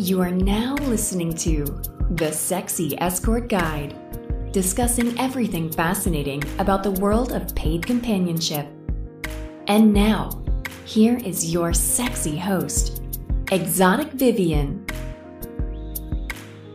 You are now listening to The Sexy Escort Guide, discussing everything fascinating about the world of paid companionship. And now, here is your sexy host, Exotic Vivian.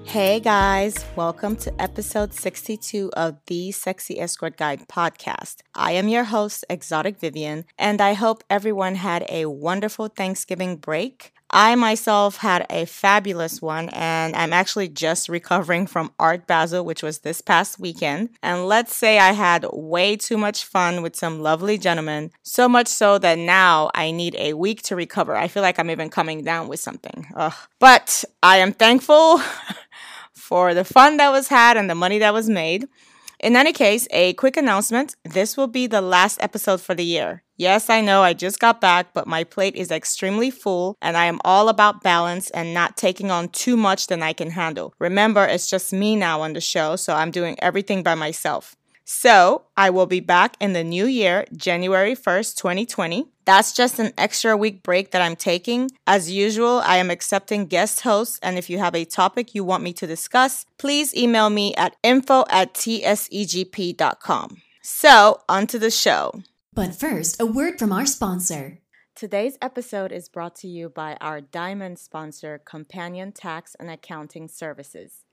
Hey guys, welcome to episode 62 of the Sexy Escort Guide podcast. I am your host, Exotic Vivian, and I hope everyone had a wonderful Thanksgiving break. I myself had a fabulous one, and I'm actually just recovering from Art Basel, which was this past weekend. And let's say I had way too much fun with some lovely gentlemen, so much so that now I need a week to recover. I feel like I'm even coming down with something. Ugh. But I am thankful. for the fun that was had and the money that was made. In any case, a quick announcement this will be the last episode for the year. Yes, I know I just got back, but my plate is extremely full and I am all about balance and not taking on too much than I can handle. Remember, it's just me now on the show, so I'm doing everything by myself. So I will be back in the new year, January 1st, 2020. That's just an extra week break that I'm taking. As usual, I am accepting guest hosts, and if you have a topic you want me to discuss, please email me at info at tsegp.com. So, onto the show. But first, a word from our sponsor. Today's episode is brought to you by our diamond sponsor, Companion Tax and Accounting Services.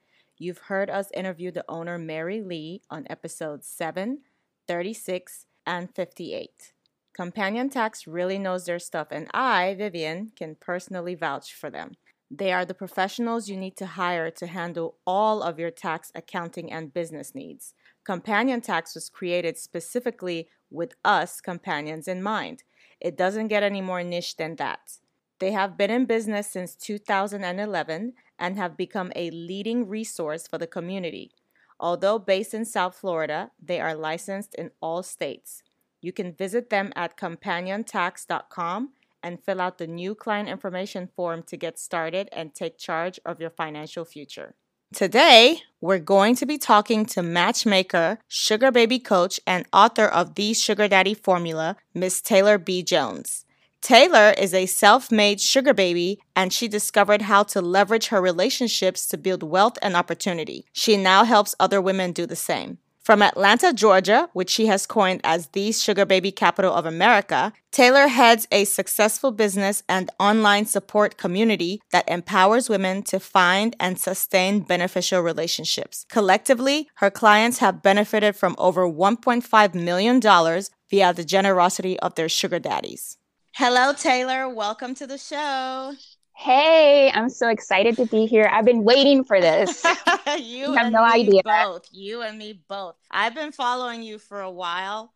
You've heard us interview the owner, Mary Lee, on episodes 7, 36, and 58. Companion Tax really knows their stuff, and I, Vivian, can personally vouch for them. They are the professionals you need to hire to handle all of your tax, accounting, and business needs. Companion Tax was created specifically with us companions in mind. It doesn't get any more niche than that. They have been in business since 2011 and have become a leading resource for the community. Although based in South Florida, they are licensed in all states. You can visit them at companiontax.com and fill out the new client information form to get started and take charge of your financial future. Today, we're going to be talking to matchmaker, sugar baby coach, and author of The Sugar Daddy Formula, Miss Taylor B. Jones. Taylor is a self made sugar baby, and she discovered how to leverage her relationships to build wealth and opportunity. She now helps other women do the same. From Atlanta, Georgia, which she has coined as the sugar baby capital of America, Taylor heads a successful business and online support community that empowers women to find and sustain beneficial relationships. Collectively, her clients have benefited from over $1.5 million via the generosity of their sugar daddies. Hello, Taylor. Welcome to the show. Hey, I'm so excited to be here. I've been waiting for this. you have no idea. Both you and me both. I've been following you for a while,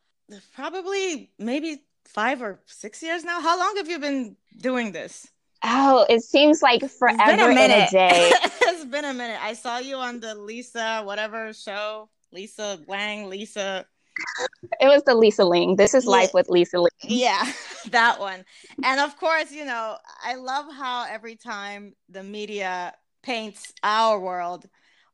probably maybe five or six years now. How long have you been doing this? Oh, it seems like forever it's been a minute. A day. it's been a minute. I saw you on the Lisa whatever show, Lisa Lang, Lisa it was the Lisa Ling. This is life with Lisa Ling. Yeah, that one. And of course, you know, I love how every time the media paints our world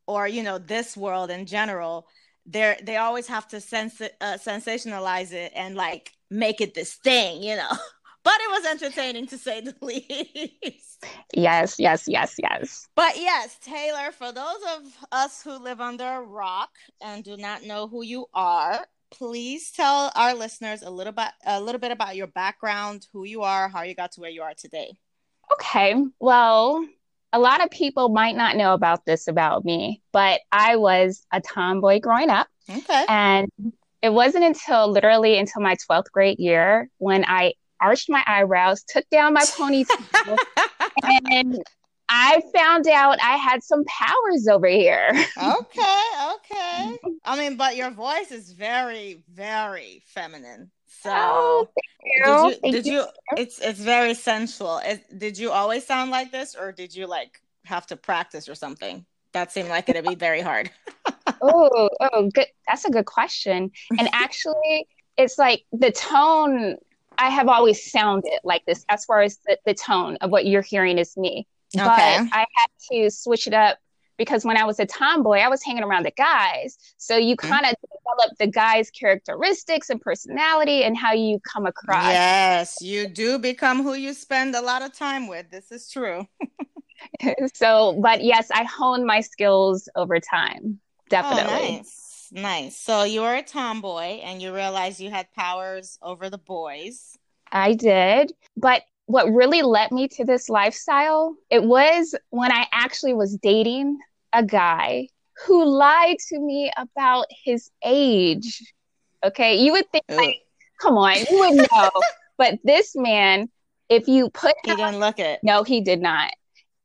or, you know, this world in general, they they always have to sens- uh, sensationalize it and like make it this thing, you know. But it was entertaining to say the least. Yes, yes, yes, yes. But yes, Taylor, for those of us who live under a rock and do not know who you are, please tell our listeners a little bit a little bit about your background, who you are, how you got to where you are today. Okay. Well, a lot of people might not know about this about me, but I was a tomboy growing up. Okay. And it wasn't until literally until my 12th grade year when I arched my eyebrows, took down my ponytail, and I found out I had some powers over here. okay, okay. I mean, but your voice is very, very feminine. So oh, you. did you? did you, you? It's it's very sensual. It, did you always sound like this, or did you like have to practice or something? That seemed like it'd be very hard. oh, oh, good. That's a good question. And actually, it's like the tone. I have always sounded like this as far as the, the tone of what you're hearing is me. Okay. But I had to switch it up because when I was a tomboy, I was hanging around the guys. So you kind of mm-hmm. develop the guys' characteristics and personality and how you come across. Yes, you do become who you spend a lot of time with. This is true. so, but yes, I honed my skills over time. Definitely. Oh, nice. Nice. So you were a tomboy and you realized you had powers over the boys. I did. But what really led me to this lifestyle, it was when I actually was dating a guy who lied to me about his age. Okay. You would think, like, come on, you would know. but this man, if you put he didn't look it. No, he did not.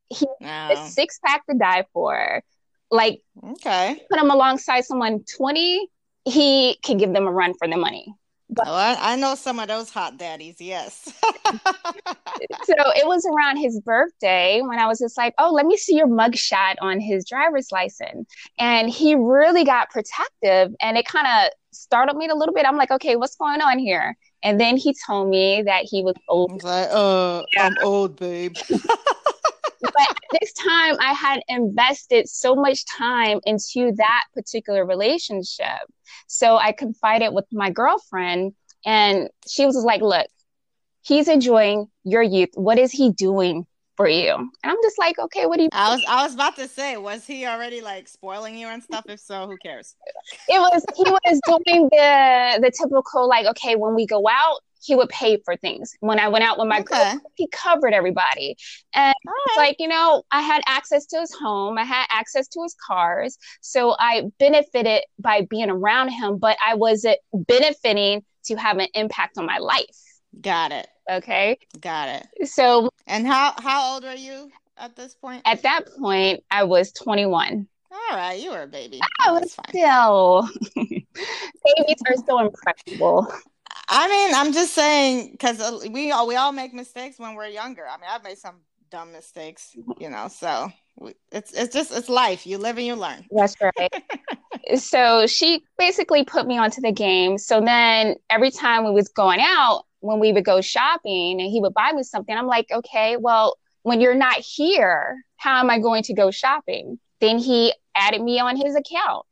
He no. a oh. six pack to die for. Like, okay, put him alongside someone twenty, he can give them a run for the money. But, oh, I, I know some of those hot daddies. Yes. so it was around his birthday when I was just like, "Oh, let me see your mugshot on his driver's license," and he really got protective, and it kind of startled me a little bit. I'm like, "Okay, what's going on here?" And then he told me that he was old. Like, "Uh, yeah. I'm old, babe." but this time I had invested so much time into that particular relationship. So I confided with my girlfriend and she was like, look, he's enjoying your youth. What is he doing for you? And I'm just like, okay, what do you I was I was about to say, was he already like spoiling you and stuff? If so, who cares? It was he was doing the the typical like, okay, when we go out, he would pay for things. When I went out with my okay. girl, he covered everybody. And right. it's like, you know, I had access to his home, I had access to his cars. So I benefited by being around him, but I wasn't benefiting to have an impact on my life. Got it. Okay. Got it. So And how how old are you at this point? At that point, I was 21. All right, you were a baby. Oh, still. Babies are so impressionable. I mean, I'm just saying because uh, we all we all make mistakes when we're younger. I mean, I've made some dumb mistakes, you know. So it's it's just it's life. You live and you learn. That's right. so she basically put me onto the game. So then every time we was going out, when we would go shopping, and he would buy me something, I'm like, okay, well, when you're not here, how am I going to go shopping? Then he added me on his account.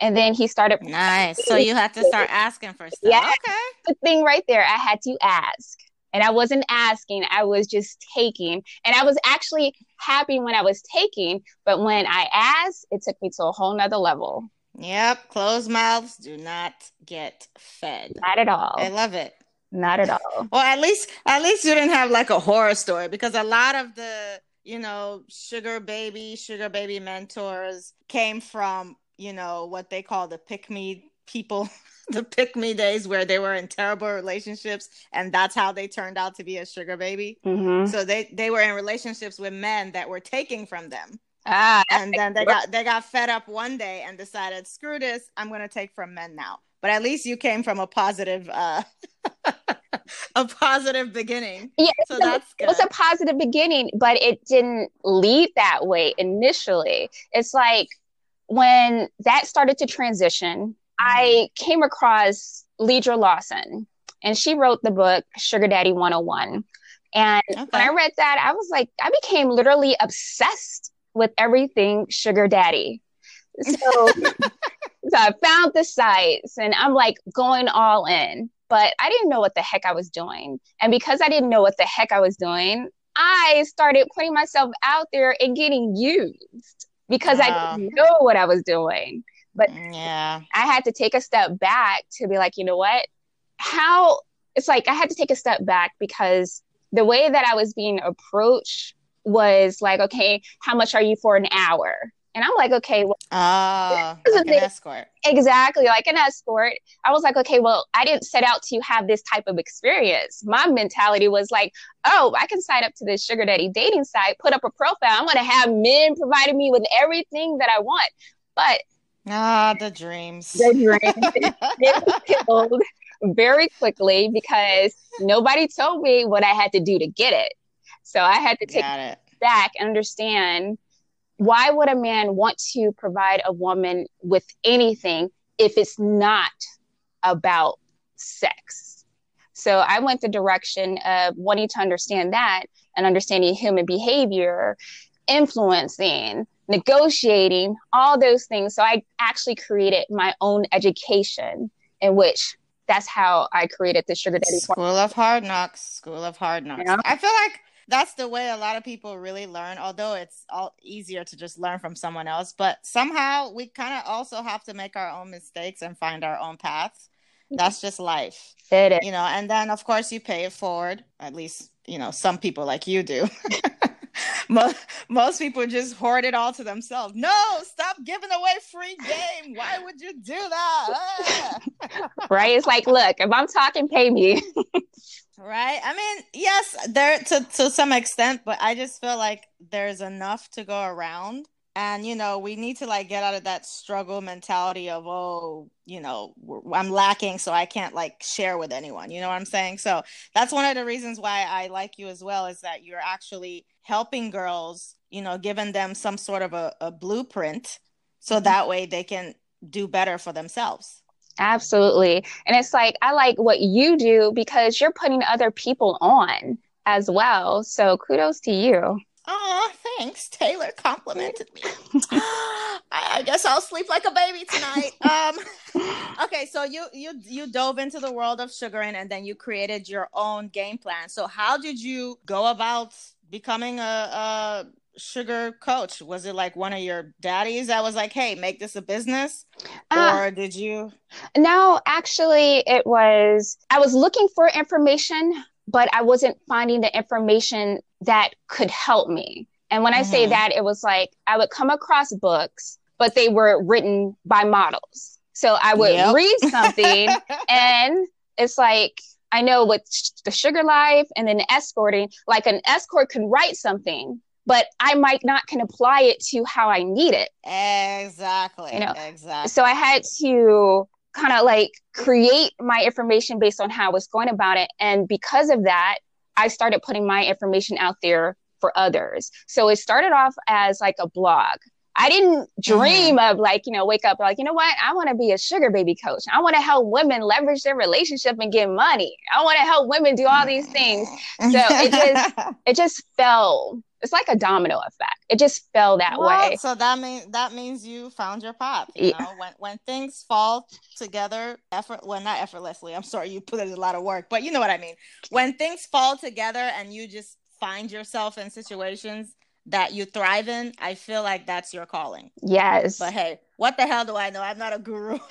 And then he started. Nice. So you had to start asking for stuff. Yeah. Okay. The thing right there, I had to ask. And I wasn't asking, I was just taking. And I was actually happy when I was taking, but when I asked, it took me to a whole nother level. Yep. Closed mouths do not get fed. Not at all. I love it. Not at all. Well, at least at least you didn't have like a horror story because a lot of the you know sugar baby sugar baby mentors came from you know, what they call the pick me people, the pick me days where they were in terrible relationships and that's how they turned out to be a sugar baby. Mm-hmm. So they they were in relationships with men that were taking from them. Ah, and then they got they got fed up one day and decided, screw this, I'm gonna take from men now. But at least you came from a positive uh a positive beginning. Yeah, so that's good. It was a positive beginning, but it didn't lead that way initially. It's like when that started to transition, I came across Ledra Lawson, and she wrote the book Sugar Daddy 101. And okay. when I read that, I was like, I became literally obsessed with everything Sugar Daddy. So, so I found the sites and I'm like going all in, but I didn't know what the heck I was doing. And because I didn't know what the heck I was doing, I started putting myself out there and getting used because I didn't know what I was doing. But mm, yeah, I had to take a step back to be like, you know what? How it's like I had to take a step back because the way that I was being approached was like, okay, how much are you for an hour? And I'm like, okay, well, uh, like an escort. Exactly, like an escort. I was like, okay, well, I didn't set out to have this type of experience. My mentality was like, oh, I can sign up to this sugar daddy dating site, put up a profile. I'm going to have men providing me with everything that I want. But ah, the dreams, the dreams, killed very quickly because nobody told me what I had to do to get it. So I had to take it back and understand why would a man want to provide a woman with anything if it's not about sex? So I went the direction of wanting to understand that and understanding human behavior, influencing, negotiating, all those things. So I actually created my own education in which that's how I created the Sugar Daddy School of Hard Knocks. School of Hard Knocks. You know? I feel like that's the way a lot of people really learn. Although it's all easier to just learn from someone else, but somehow we kind of also have to make our own mistakes and find our own paths. That's just life, It is. you know. And then of course you pay it forward. At least you know some people like you do. most, most people just hoard it all to themselves. No, stop giving away free game. Why would you do that? Ah. right? It's like, look, if I'm talking, pay me. Right. I mean, yes, there to to some extent, but I just feel like there's enough to go around. And you know, we need to like get out of that struggle mentality of oh, you know, I'm lacking, so I can't like share with anyone. You know what I'm saying? So that's one of the reasons why I like you as well is that you're actually helping girls, you know, giving them some sort of a, a blueprint, so that way they can do better for themselves. Absolutely. And it's like, I like what you do because you're putting other people on as well. So kudos to you. Oh, thanks. Taylor complimented me. I, I guess I'll sleep like a baby tonight. Um, okay, so you you you dove into the world of sugaring, and then you created your own game plan. So how did you go about becoming a, a sugar coach? Was it like one of your daddies that was like, "Hey, make this a business," Uh, or did you? No, actually, it was, I was looking for information, but I wasn't finding the information that could help me. And when I say Mhm. that, it was like I would come across books, but they were written by models. So I would Yep. read something and it's like, I know with the sugar life and then escorting, like an escort could write something, but I might not can apply it to how I need it. Exactly. You know, exactly. so I had to kind of like create my information based on how I was going about it. And because of that, I started putting my information out there for others. So it started off as like a blog. I didn't mm-hmm. dream of like, you know, wake up like, you know what? I want to be a sugar baby coach. I want to help women leverage their relationship and get money. I want to help women do all these things. So it just it just fell. It's like a domino effect. It just fell that Well, way. So that means that means you found your pop. You Yeah. know, when when things fall together, effort well not effortlessly. I'm sorry, you put in a lot of work, but you know what I mean. When things fall together and you just find yourself in situations that you thrive in, I feel like that's your calling. Yes. But hey, what the hell do I know? I'm not a guru.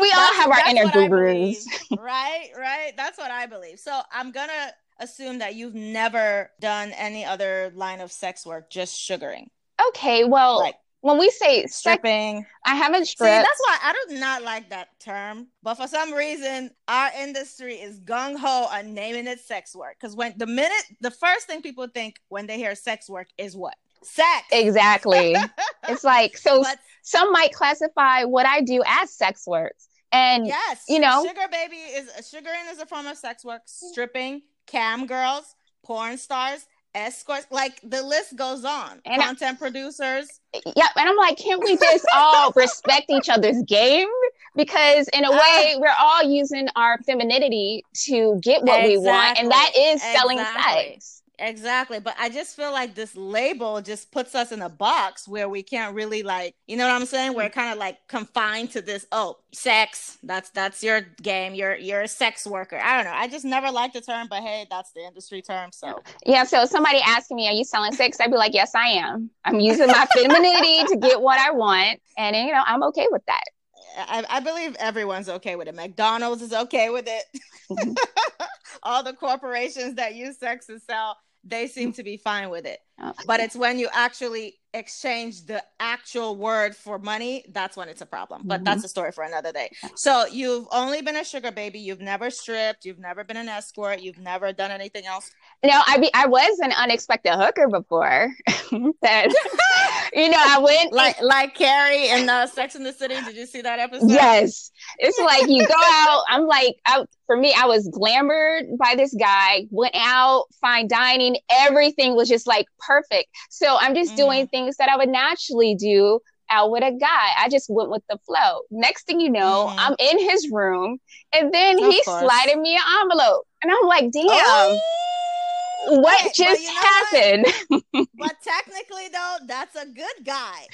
we, all have our inner gurus. right, right. That's what I believe. So I'm gonna assume that you've never done any other line of sex work, just sugaring, Okay, well, like when we say sex, stripping. I haven't See, stripped. that's why I do not like that term. But for some reason, our industry is gung ho on naming it sex work. Because when the minute, the first thing people think when they hear sex work is what? Sex. exactly. it's like so. But some might classify what I do as sex work, and yes, you know- sugar baby is sugaring is a form of sex work. Stripping, cam girls, porn stars, escorts, like the list goes on. And I- Content producers. yeah, and I'm like, can't we just all respect each other's game? Because in a Ah. way, we're all using our femininity to get what we want, and that is selling Exactly. sex. Exactly. But I just feel like this label just puts us in a box where we can't really like, you know what I'm saying? We're kind of like confined to this, oh, sex. That's that's your game. You're you're a sex worker. I don't know. I just never liked the term, but hey, that's the industry term. So Yeah, so somebody asking me, "Are you selling sex?" I'd be like, "Yes, I am. I'm using my femininity to get what I want, and you know, I'm okay with that." I, I believe everyone's okay with it. McDonald's is okay with it. Mhm. All the corporations that use sex to sell, they seem to be fine with it. But it's when you actually exchange the actual word for money, that's when it's a problem. But Mhm. that's a story for another day. So you've only been a sugar baby. You've never stripped. You've never been an escort. You've never done anything else. No, I be I was an unexpected hooker before. that you know, I went Like like Carrie in uh, Sex in the City. Did you see that episode? Yes. It's like you go out. I'm like, I, for me, I was glamored by this guy, went out, fine dining. Everything was just like perfect. So I'm just Mhm. doing things that I would naturally do out with a guy. I just went with the flow. Next thing you know, Mhm. I'm in his room and then Of he course. slided me an envelope. And I'm like, damn, Oh! What but just know what? happened? but technically though, that's a good guy.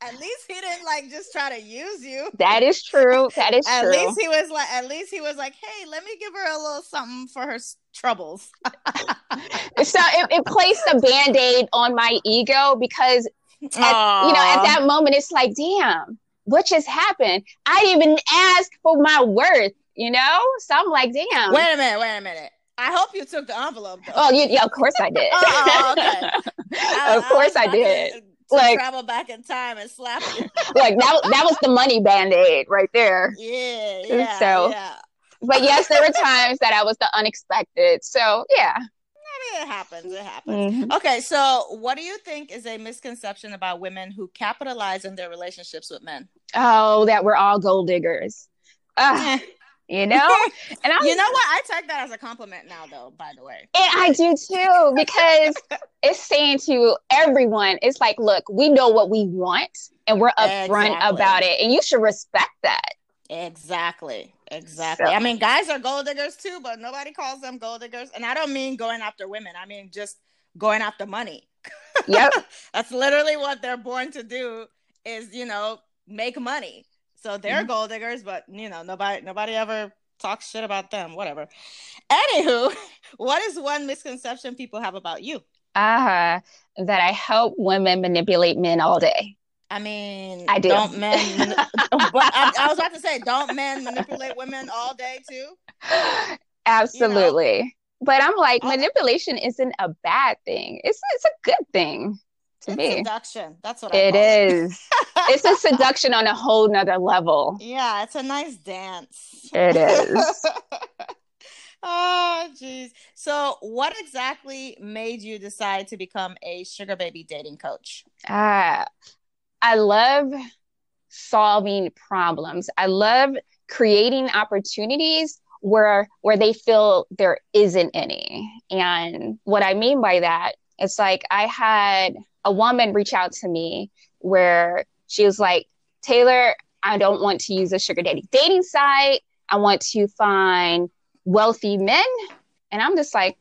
at least he didn't like just try to use you. That is true. That is at true. least he was like, at least he was like, hey, let me give her a little something for her troubles. so it, it placed a band-aid on my ego because at, you know at that moment it's like damn what just happened i didn't even ask for my worth you know so i'm like damn Wait a minute, wait a minute. I hope you took the envelope though. oh you, yeah of course i did Oh, okay. I- of course i about did Like- travel back in time and slap you. like that, that was the money band-aid right there Yeah, yeah, So- yeah. but yes there were times that i was the unexpected so yeah I mean, it happens. It happens. Mhm. Okay, so what do you think is a misconception about women who capitalize in their relationships with men? oh that we're all gold diggers you know and i'm you know what? I take that as a compliment now, though. By the way, And I do too, because it's saying to everyone, it's like, look, we know what we want and we're upfront Exactly. about it. And you should respect that. exactly, exactly. So- I mean, guys are gold diggers too, but nobody calls them gold diggers. And I don't mean going after women. I mean just going after money. Yep. That's literally what they're born to do. Is you know make money. So they're Mhm. gold diggers, but you know nobody nobody ever talks shit about them. Whatever. Anywho, what is one misconception people have about you? Uh, that I help women manipulate men all day. I mean, I do. Don't men? mani- but I, I was about to say, don't men manipulate women all day too? Absolutely. But I'm like, Oh. manipulation isn't a bad thing. It's it's a good thing to It's me. seduction. That's what I It. It's a seduction on a whole nother level. yeah, it's a nice dance. It is. oh, jeez. So, what exactly made you decide to become a sugar baby dating coach? Ah, I love solving problems. I love creating opportunities where where they feel there isn't any. And what I mean by that, it's like I had a woman reach out to me where she was like, Taylor, I don't want to use a sugar daddy dating site. I want to find wealthy men. And I'm just like,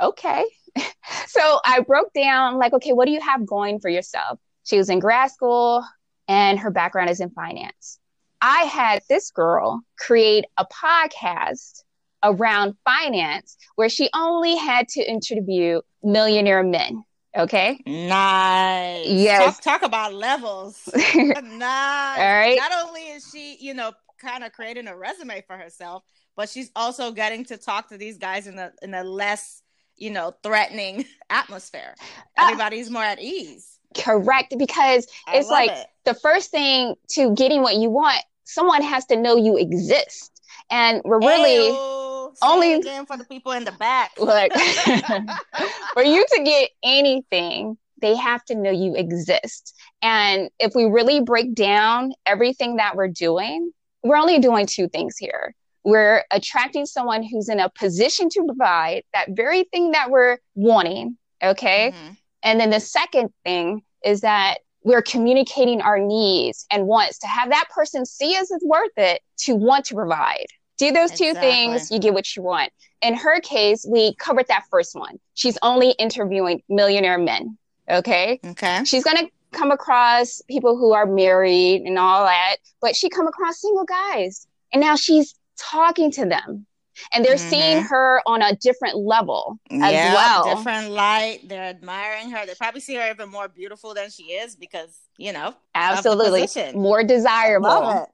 okay. so I broke down, like, okay, what do you have going for yourself? She was in grad school and her background is in finance. I had this girl create a podcast around finance where she only had to interview millionaire men. Okay. Nice. Yes. Talk, talk about levels. All nice. right. Not only is she, you know, kind of creating a resume for herself, but she's also getting to talk to these guys in a in a less, you know, threatening atmosphere. Ah. Everybody's more at ease. Correct. Because I It's like- it. the first thing to getting what you want, someone has to know you exist. And we're really, Ayo, say only- again for the people in the back. look, for you to get anything, they have to know you exist. And if we really break down everything that we're doing, we're only doing two things here. We're attracting someone who's in a position to provide that very thing that we're wanting. Okay. Mhm. And then the second thing is that we're communicating our needs and wants to have that person see us as worth it to want to provide. Do those two Exactly. things, you get what you want. In her case, we covered that first one. She's only interviewing millionaire men. Okay. Okay. She's going to come across people who are married and all that, but she come across single guys. And now she's talking to them. And they're seeing Mhm. her on a different level as Yeah, well. different light. They're admiring her. They probably see her even more beautiful than she is because you know. Absolutely. More desirable.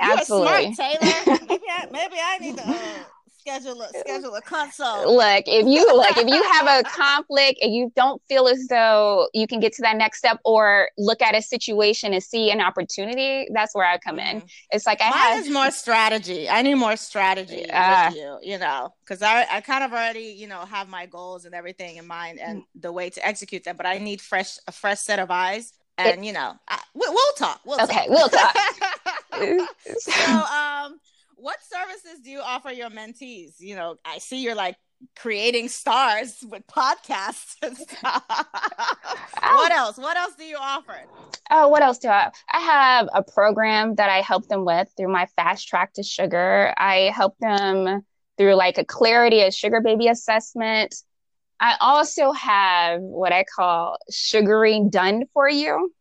Love it. You are Absolutely. smart, Taylor. maybe I, maybe I need to uh, schedule a schedule a consult. Look, if you look, if you have a conflict and you don't feel as though you can get to that next step or look at a situation and see an opportunity, that's where I come in. Mhm. It's like I Mine have is more strategy. I need more strategy with you, you know, because I, I kind of already, you know, have my goals and everything in mind and the way to execute them. But I need fresh, a fresh set of eyes, and you know, I, we, we'll talk. We'll Okay, talk. we'll talk. so, um, what services do you offer your mentees? You know, I see you're like creating stars with podcasts and stuff. what else? What else do you offer? Oh, what else do I? I have a program that I help them with through my fast track to sugar. I help them through like a clarity of sugar baby assessment. I also have what I call sugaring done for you.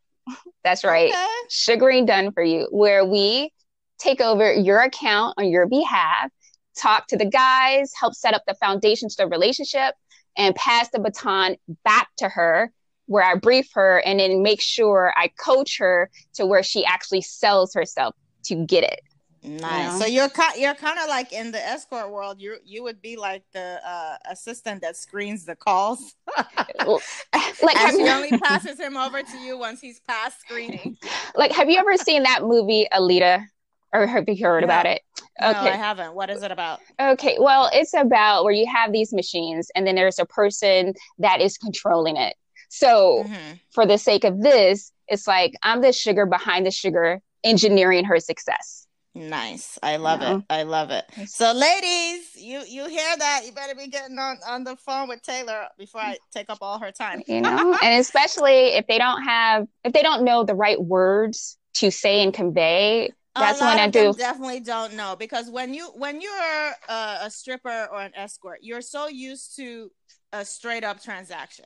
That's right. Okay. Sugaring done for you, where we take over your account on your behalf, talk to the guys, help set up the foundation to the relationship, and pass the baton back to her where I brief her and then make sure I coach her to where she actually sells herself to get it. Nice. You know? So you're kind you're kind of like in the escort world. You you would be like the uh, assistant that screens the calls. like and she only passes him over to you once he's past screening. Like, have you ever seen that movie Alita? Or have you heard no. about it? Okay. No, I haven't. What is it about? Okay. Well, it's about where you have these machines and then there's a person that is controlling it. So, mm-hmm. for the sake of this, it's like I'm the sugar behind the sugar engineering her success. Nice. I love it. I love it. So ladies, you you hear that? You better be getting on on the phone with Taylor before I take up all her time. you know, and especially if they don't have if they don't know the right words to say and convey, that's when I do. Definitely don't know because when you when you're a, a stripper or an escort, you're so used to a straight up transaction.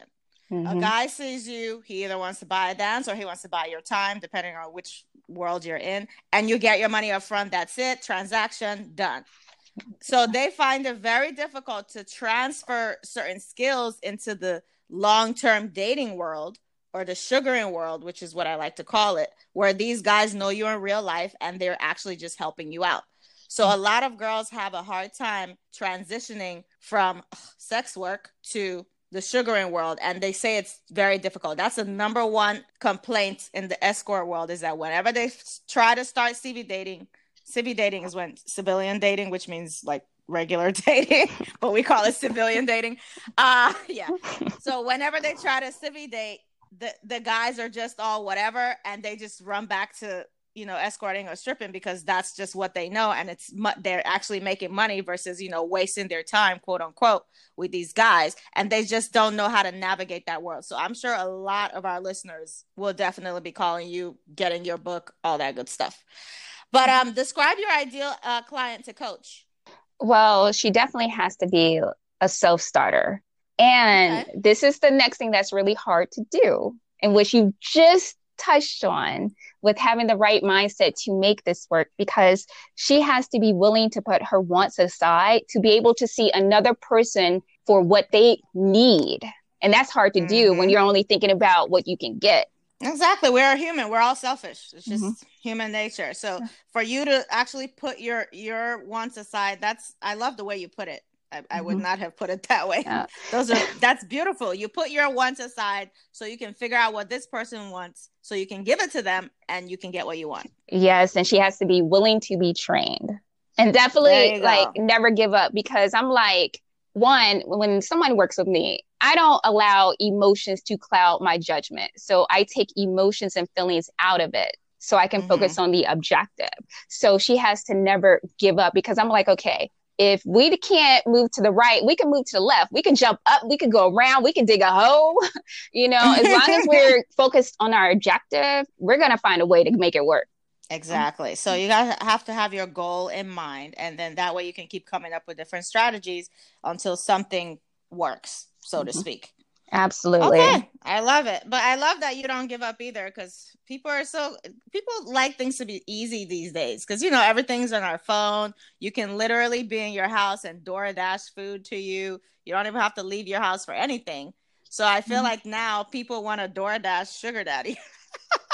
Mm-hmm. A guy sees you, he either wants to buy a dance or he wants to buy your time, depending on which world you're in, and you get your money up front. That's it. Transaction done. So they find it very difficult to transfer certain skills into the long term dating world or the sugaring world, which is what I like to call it, where these guys know you in real life and they're actually just helping you out. So a lot of girls have a hard time transitioning from sex work to the sugaring world and they say it's very difficult. That's the number one complaint in the escort world is that whenever they try to start cv dating cv dating is when civilian dating which means like regular dating but we call it civilian dating. Uh yeah. So whenever they try to civi date the the guys are just all whatever and they just run back to you know escorting or stripping because that's just what they know. And it's they're actually making money versus you know wasting their time quote unquote with these guys. And they just don't know how to navigate that world. So i'm sure a lot of our listeners will definitely be calling you getting your book all that good stuff. But um describe your ideal uh, client to coach. Well she definitely has to be a self-starter. And okay. this is the next thing that's really hard to do in which you just touched on with having the right mindset to make this work because she has to be willing to put her wants aside to be able to see another person for what they need. And that's hard to do mm-hmm. when you're only thinking about what you can get. Exactly. We're human. We're all selfish. It's just mm-hmm. human nature. So for you to actually put your your wants aside, that's I love the way you put it. I, mm-hmm. I would not have put it that way. Yeah. Those are that's beautiful. You put your wants aside so you can figure out what this person wants, so you can give it to them, and you can get what you want. Yes, and she has to be willing to be trained, and definitely like never give up because I'm like one when someone works with me. I don't allow emotions to cloud my judgment. So I take emotions and feelings out of it so I can mm-hmm. focus on the objective. So she has to never give up because I'm like, okay, if we can't move to the right, we can move to the left. We can jump up, we can go around, we can dig a hole. you know, as long as we're focused on our objective, we're going to find a way to make it work. Exactly. So you guys have to have your goal in mind, and then that way you can keep coming up with different strategies until something works, so mm-hmm. to speak. Absolutely. Okay. I love it. But I love that you don't give up either because people are so people like things to be easy these days because you know everything's on our phone. You can literally be in your house and DoorDash food to you. You don't even have to leave your house for anything. So I feel mm-hmm. like now people want a DoorDash sugar daddy.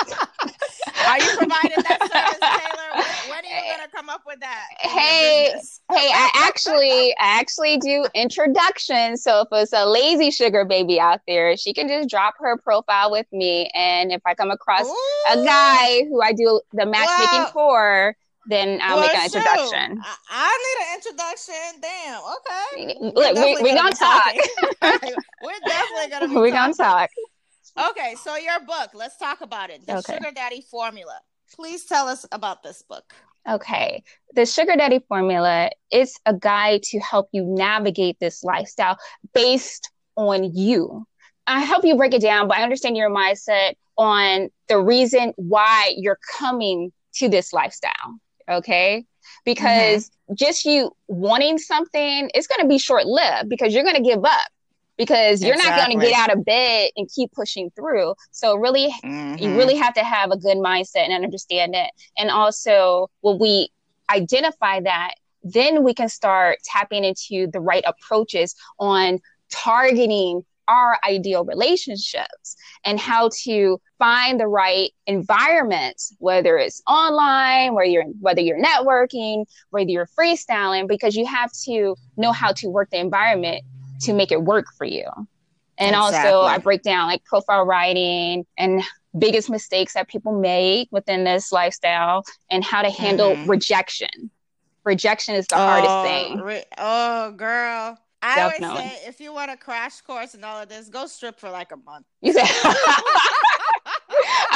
Are you providing that service, Taylor? When, are you gonna come up with that? Hey, hey, I actually, I actually do introductions. So if it's a lazy sugar baby out there, she can just drop her profile with me, and if I come across Ooh. a guy who I do the matchmaking well, for, then I'll well, make an introduction. I, I, need an introduction. Damn. Okay. Look, we, we gonna, gonna talk. We're definitely gonna. We gonna talk. Okay, so your book, let's talk about it. The okay. Sugar Daddy Formula. Please tell us about this book. Okay, the Sugar Daddy Formula is a guide to help you navigate this lifestyle based on you. I help you break it down, but I understand your mindset on the reason why you're coming to this lifestyle. Okay. Because mm-hmm. just you wanting something, it's going to be short lived because you're going to give up because you're exactly. not going to get out of bed and keep pushing through. So really, mm-hmm. you really have to have a good mindset and understand it. And also, when we identify that, then we can start tapping into the right approaches on targeting our ideal relationships and how to find the right environment whether it's online where you're whether you're networking whether you're freestyling because you have to know how to work the environment to make it work for you and exactly. also i break down like profile writing and biggest mistakes that people make within this lifestyle and how to handle mm-hmm. rejection rejection is the oh, hardest thing. Re- oh, girl. I Definitely. always say if you want a crash course and all of this, go strip for like a month. You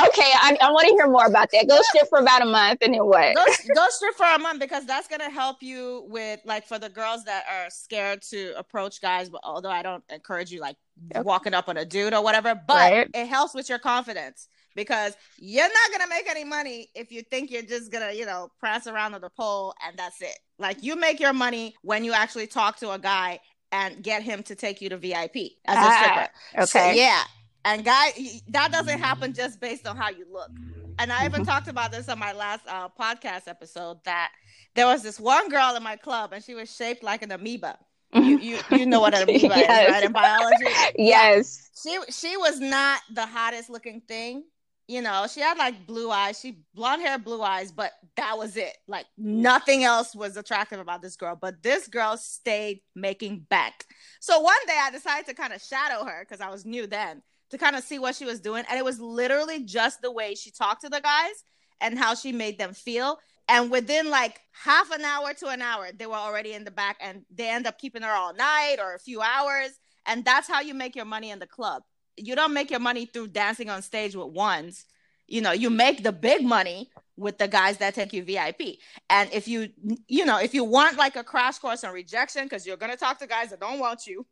okay, I, I want to hear more about that. Go strip for about a month and then what? Go, go strip for a month because that's gonna help you with like for the girls that are scared to approach guys. But although I don't encourage you like okay. walking up on a dude or whatever, but right. it helps with your confidence because you're not gonna make any money if you think you're just gonna, you know, press around on the pole and that's it. Like you make your money when you actually talk to a guy and get him to take you to VIP as a ah, stripper. Okay. So, yeah. And guy that doesn't happen just based on how you look. And I even mm-hmm. talked about this on my last uh, podcast episode that there was this one girl in my club and she was shaped like an amoeba. You, you, you know what an amoeba yes. is, right? In biology. yes. Yeah. She she was not the hottest looking thing you know, she had like blue eyes, she blonde hair, blue eyes, but that was it. Like nothing else was attractive about this girl. But this girl stayed making back. So one day I decided to kind of shadow her because I was new then to kind of see what she was doing. And it was literally just the way she talked to the guys and how she made them feel. And within like half an hour to an hour, they were already in the back and they end up keeping her all night or a few hours. And that's how you make your money in the club you don't make your money through dancing on stage with ones. You know, you make the big money with the guys that take you VIP. And if you, you know, if you want like a crash course on rejection, because you're gonna talk to guys that don't want you,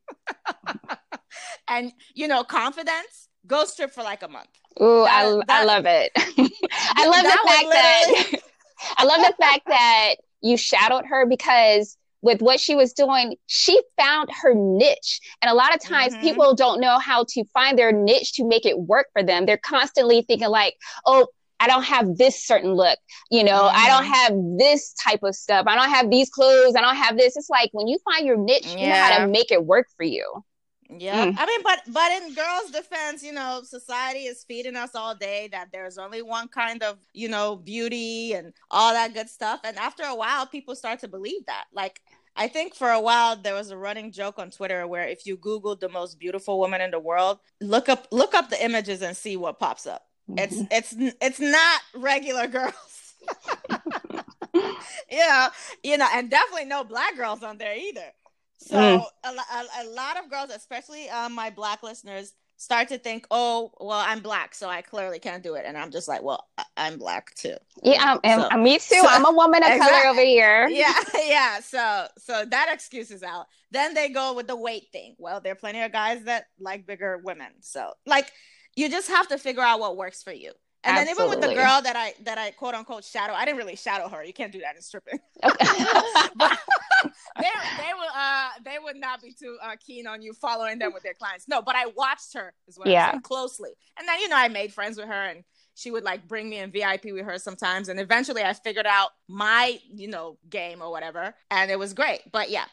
and you know, confidence, go strip for like a month. Ooh, that, I, that, I love it. I love the fact that I love the fact that you shadowed her because with what she was doing, she found her niche. And a lot of times mm-hmm. people don't know how to find their niche to make it work for them. They're constantly thinking like, oh, I don't have this certain look. You know, mm-hmm. I don't mm-hmm. have this type of stuff. I don't have these clothes. I don't have this. It's like when you find your niche, yeah. you know how to make it work for you. Yeah. Mm. I mean, but but in girls' defense, you know, society is feeding us all day that there's only one kind of, you know, beauty and all that good stuff. And after a while, people start to believe that. Like I think for a while there was a running joke on Twitter where if you Google the most beautiful woman in the world, look up look up the images and see what pops up. It's mm-hmm. it's it's not regular girls. yeah, you know, and definitely no black girls on there either. So mm. a, a, a, lot of girls, especially um, my black listeners, start to think, oh, well, I'm black, so I clearly can't do it. And I'm just like, well, I'm black too. Yeah, um, so, me too. So, I'm a woman of exactly. color over here. Yeah, yeah. So, so that excuse is out. Then they go with the weight thing. Well, there are plenty of guys that like bigger women. So, like, you just have to figure out what works for you. And Absolutely. then even with the girl that I that I quote unquote shadow, I didn't really shadow her. You can't do that in stripping. Okay. but they they would uh they would not be too uh, keen on you following them with their clients. No, but I watched her as well yeah. closely. And then you know I made friends with her and she would like bring me in VIP with her sometimes. And eventually I figured out my, you know, game or whatever. And it was great. But yeah.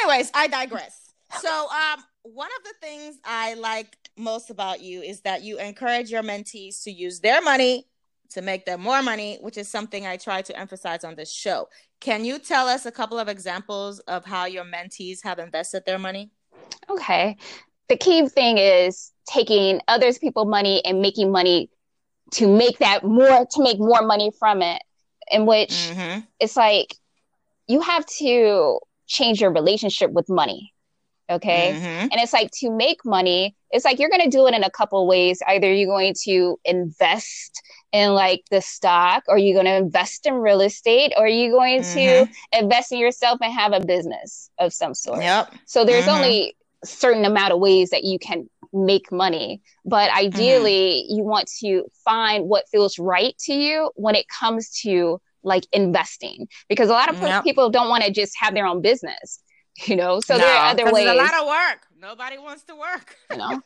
Anyways, I digress. So um one of the things I like most about you is that you encourage your mentees to use their money to make them more money, which is something I try to emphasize on this show. Can you tell us a couple of examples of how your mentees have invested their money? Okay. The key thing is taking others people's money and making money to make that more to make more money from it. In which mm-hmm. it's like you have to change your relationship with money okay mm-hmm. and it's like to make money it's like you're going to do it in a couple ways either you're going to invest in like the stock or you're going to invest in real estate or you're going mm-hmm. to invest in yourself and have a business of some sort yep. so there's mm-hmm. only a certain amount of ways that you can make money but ideally mm-hmm. you want to find what feels right to you when it comes to like investing because a lot of yep. people don't want to just have their own business you know so no, there are other ways a lot of work nobody wants to work. you know.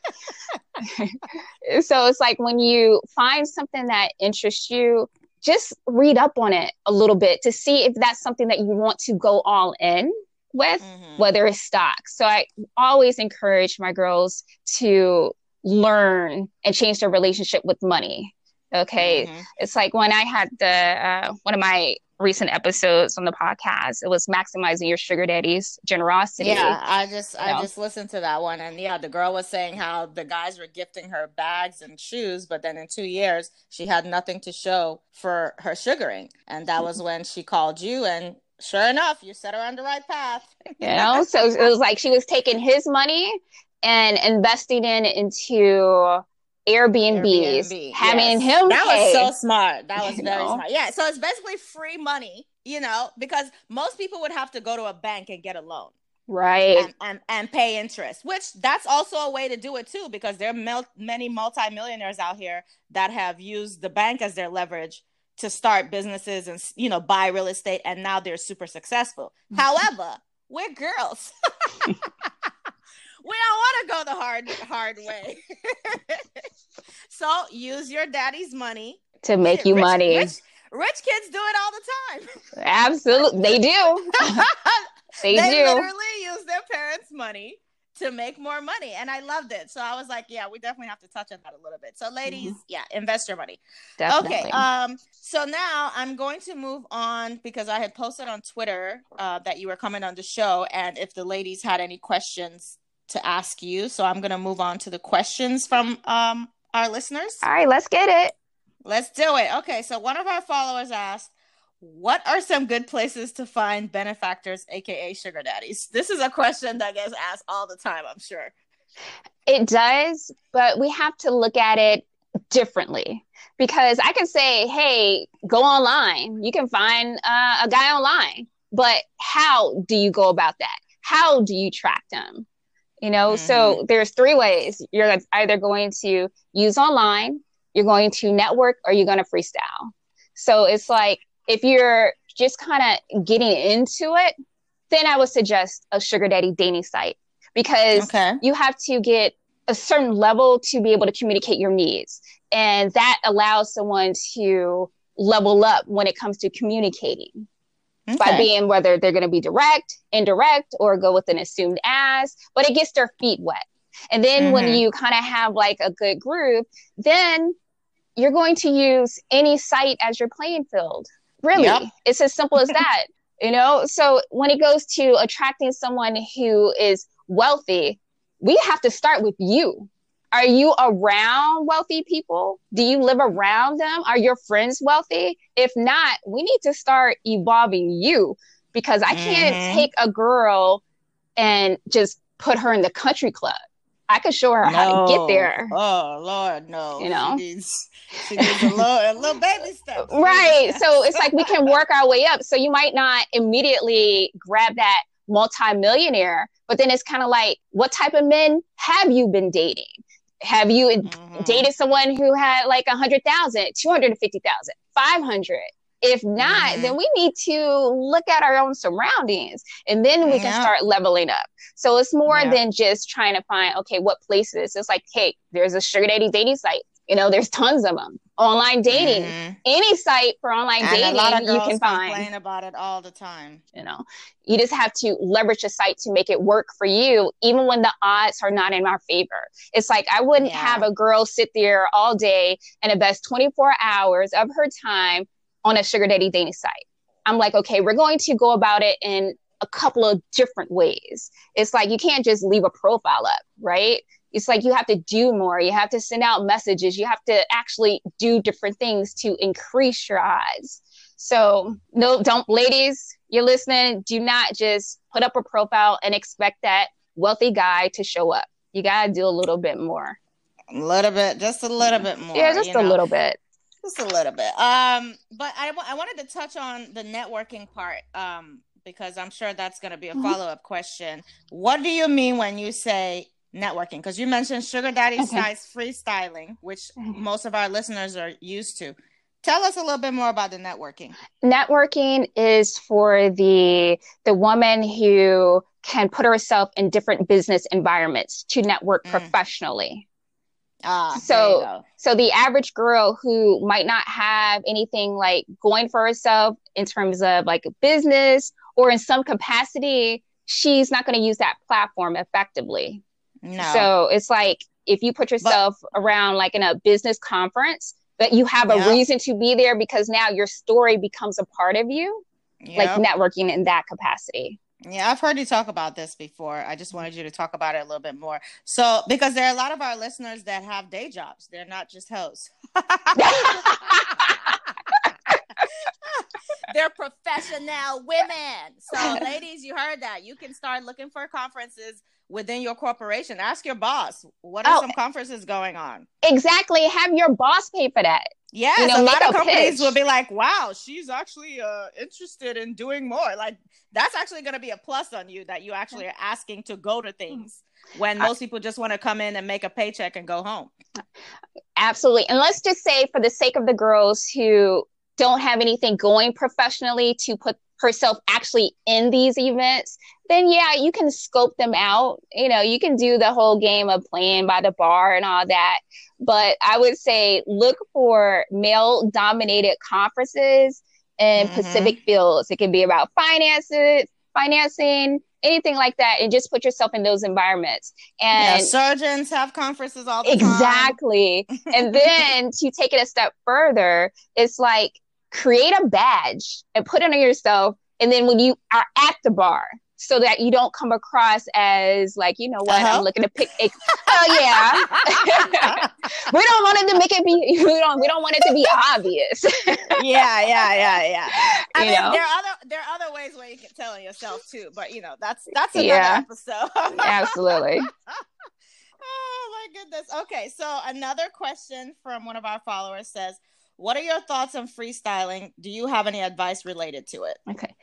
so it's like when you find something that interests you, just read up on it a little bit to see if that's something that you want to go all in with, mm-hmm. whether it's stocks. So I always encourage my girls to learn and change their relationship with money. Okay. Mm-hmm. It's like when I had the, uh, one of my recent episodes on the podcast. It was maximizing your sugar daddy's generosity. Yeah, I just I know? just listened to that one and yeah, the girl was saying how the guys were gifting her bags and shoes, but then in 2 years she had nothing to show for her sugaring. And that was when she called you and sure enough, you set her on the right path. you know, so it was like she was taking his money and investing in into Airbnbs, Airbnb, having yes. him. That pay. was so smart. That was very know? smart. Yeah. So it's basically free money, you know, because most people would have to go to a bank and get a loan. Right. And, and, and pay interest, which that's also a way to do it too, because there are mel- many multimillionaires out here that have used the bank as their leverage to start businesses and, you know, buy real estate. And now they're super successful. Mm-hmm. However, we're girls. we don't want to go the hard hard way. so use your daddy's money to make you rich, money. Rich, rich, kids do it all the time. Absolutely, they do. they, they do. literally use their parents' money to make more money, and I loved it. So I was like, yeah, we definitely have to touch on that a little bit. So, ladies, mm-hmm. yeah, invest your money. Definitely. Okay. Um. So now I'm going to move on because I had posted on Twitter uh, that you were coming on the show, and if the ladies had any questions to ask you. So I'm going to move on to the questions from um, our listeners. All right, let's get it. Let's do it. Okay, so one of our followers asked, What are some good places to find benefactors, aka sugar daddies? This is a question that gets asked all the time, I'm sure. It does, but we have to look at it differently because I can say, Hey, go online. You can find uh, a guy online. But how do you go about that? How do you track them? You know mm-hmm. so there's three ways you're either going to use online you're going to network or you're going to freestyle so it's like if you're just kind of getting into it then i would suggest a sugar daddy dating site because okay. you have to get a certain level to be able to communicate your needs and that allows someone to level up when it comes to communicating okay. by being whether they're going to be direct, indirect, or go with an assumed as, but it gets their feet wet. And then mm-hmm. when you kind of have like a good group, then you're going to use any site as your playing field. Really, yep. it's as simple as that. you know, so when it goes to attracting someone who is wealthy, we have to start with you. Are you around wealthy people? Do you live around them? Are your friends wealthy? If not, we need to start evolving you because I can't mm-hmm. take a girl and just put her in the country club. I could show her no. how to get there. Oh Lord, no! You know, she needs, she needs a, little, a little baby step. Right. so it's like we can work our way up. So you might not immediately grab that multimillionaire, but then it's kind of like, what type of men have you been dating? Have you mm-hmm. dated someone who had like a hundred thousand, two hundred and fifty thousand, five hundred? If not, mm-hmm. then we need to look at our own surroundings and then we yeah. can start leveling up. So it's more yeah. than just trying to find, okay, what places. It's like, hey, there's a sugar daddy dating site. You know, there's tons of them. Online dating, mm-hmm. any site for online and dating, a lot of girls you can find. Complain about it all the time. You know, you just have to leverage a site to make it work for you, even when the odds are not in our favor. It's like I wouldn't yeah. have a girl sit there all day and invest 24 hours of her time on a sugar daddy dating site. I'm like, okay, we're going to go about it in a couple of different ways. It's like you can't just leave a profile up, right? It's like you have to do more. You have to send out messages. You have to actually do different things to increase your odds. So, no, don't, ladies, you're listening. Do not just put up a profile and expect that wealthy guy to show up. You got to do a little bit more. A little bit, just a little bit more. Yeah, just a know? little bit. Just a little bit. Um, but I, I wanted to touch on the networking part. Um, because I'm sure that's going to be a mm-hmm. follow up question. What do you mean when you say networking because you mentioned sugar daddy okay. size freestyling which most of our listeners are used to tell us a little bit more about the networking networking is for the the woman who can put herself in different business environments to network mm. professionally. Ah, so so the average girl who might not have anything like going for herself in terms of like a business or in some capacity, she's not going to use that platform effectively. No. So it's like if you put yourself but, around like in a business conference, that you have a yep. reason to be there because now your story becomes a part of you, yep. like networking in that capacity. Yeah, I've heard you talk about this before. I just wanted you to talk about it a little bit more. So, because there are a lot of our listeners that have day jobs, they're not just hosts. they're professional women. So, ladies, you heard that. You can start looking for conferences within your corporation. Ask your boss, what are oh, some conferences going on? Exactly. Have your boss pay for that. Yes, you know, a lot of companies pitch. will be like, "Wow, she's actually uh, interested in doing more." Like that's actually going to be a plus on you that you actually are asking to go to things when most people just want to come in and make a paycheck and go home. Absolutely, and let's just say, for the sake of the girls who don't have anything going professionally to put herself actually in these events, then yeah, you can scope them out. You know, you can do the whole game of playing by the bar and all that. But I would say look for male dominated conferences in mm-hmm. Pacific fields. It can be about finances, financing, anything like that, and just put yourself in those environments. And yeah, surgeons have conferences all the exactly. time. Exactly. and then to take it a step further, it's like create a badge and put it on yourself. And then when you are at the bar, so that you don't come across as like, you know what, uh-huh. I'm looking to pick a oh yeah. we don't want it to make it be we don't we don't want it to be obvious. yeah, yeah, yeah, yeah. I you mean know? there are other there are other ways where you can tell yourself too, but you know, that's that's another yeah. episode. Absolutely. oh my goodness. Okay, so another question from one of our followers says, What are your thoughts on freestyling? Do you have any advice related to it? Okay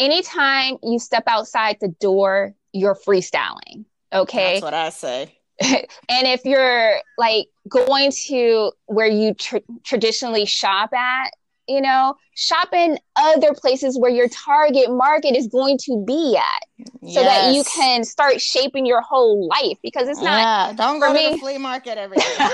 anytime you step outside the door, you're freestyling. Okay. That's what I say. and if you're like going to where you tr- traditionally shop at, you know, shop in other places where your target market is going to be at so yes. that you can start shaping your whole life because it's not yeah, don't go me, to the flea market every day.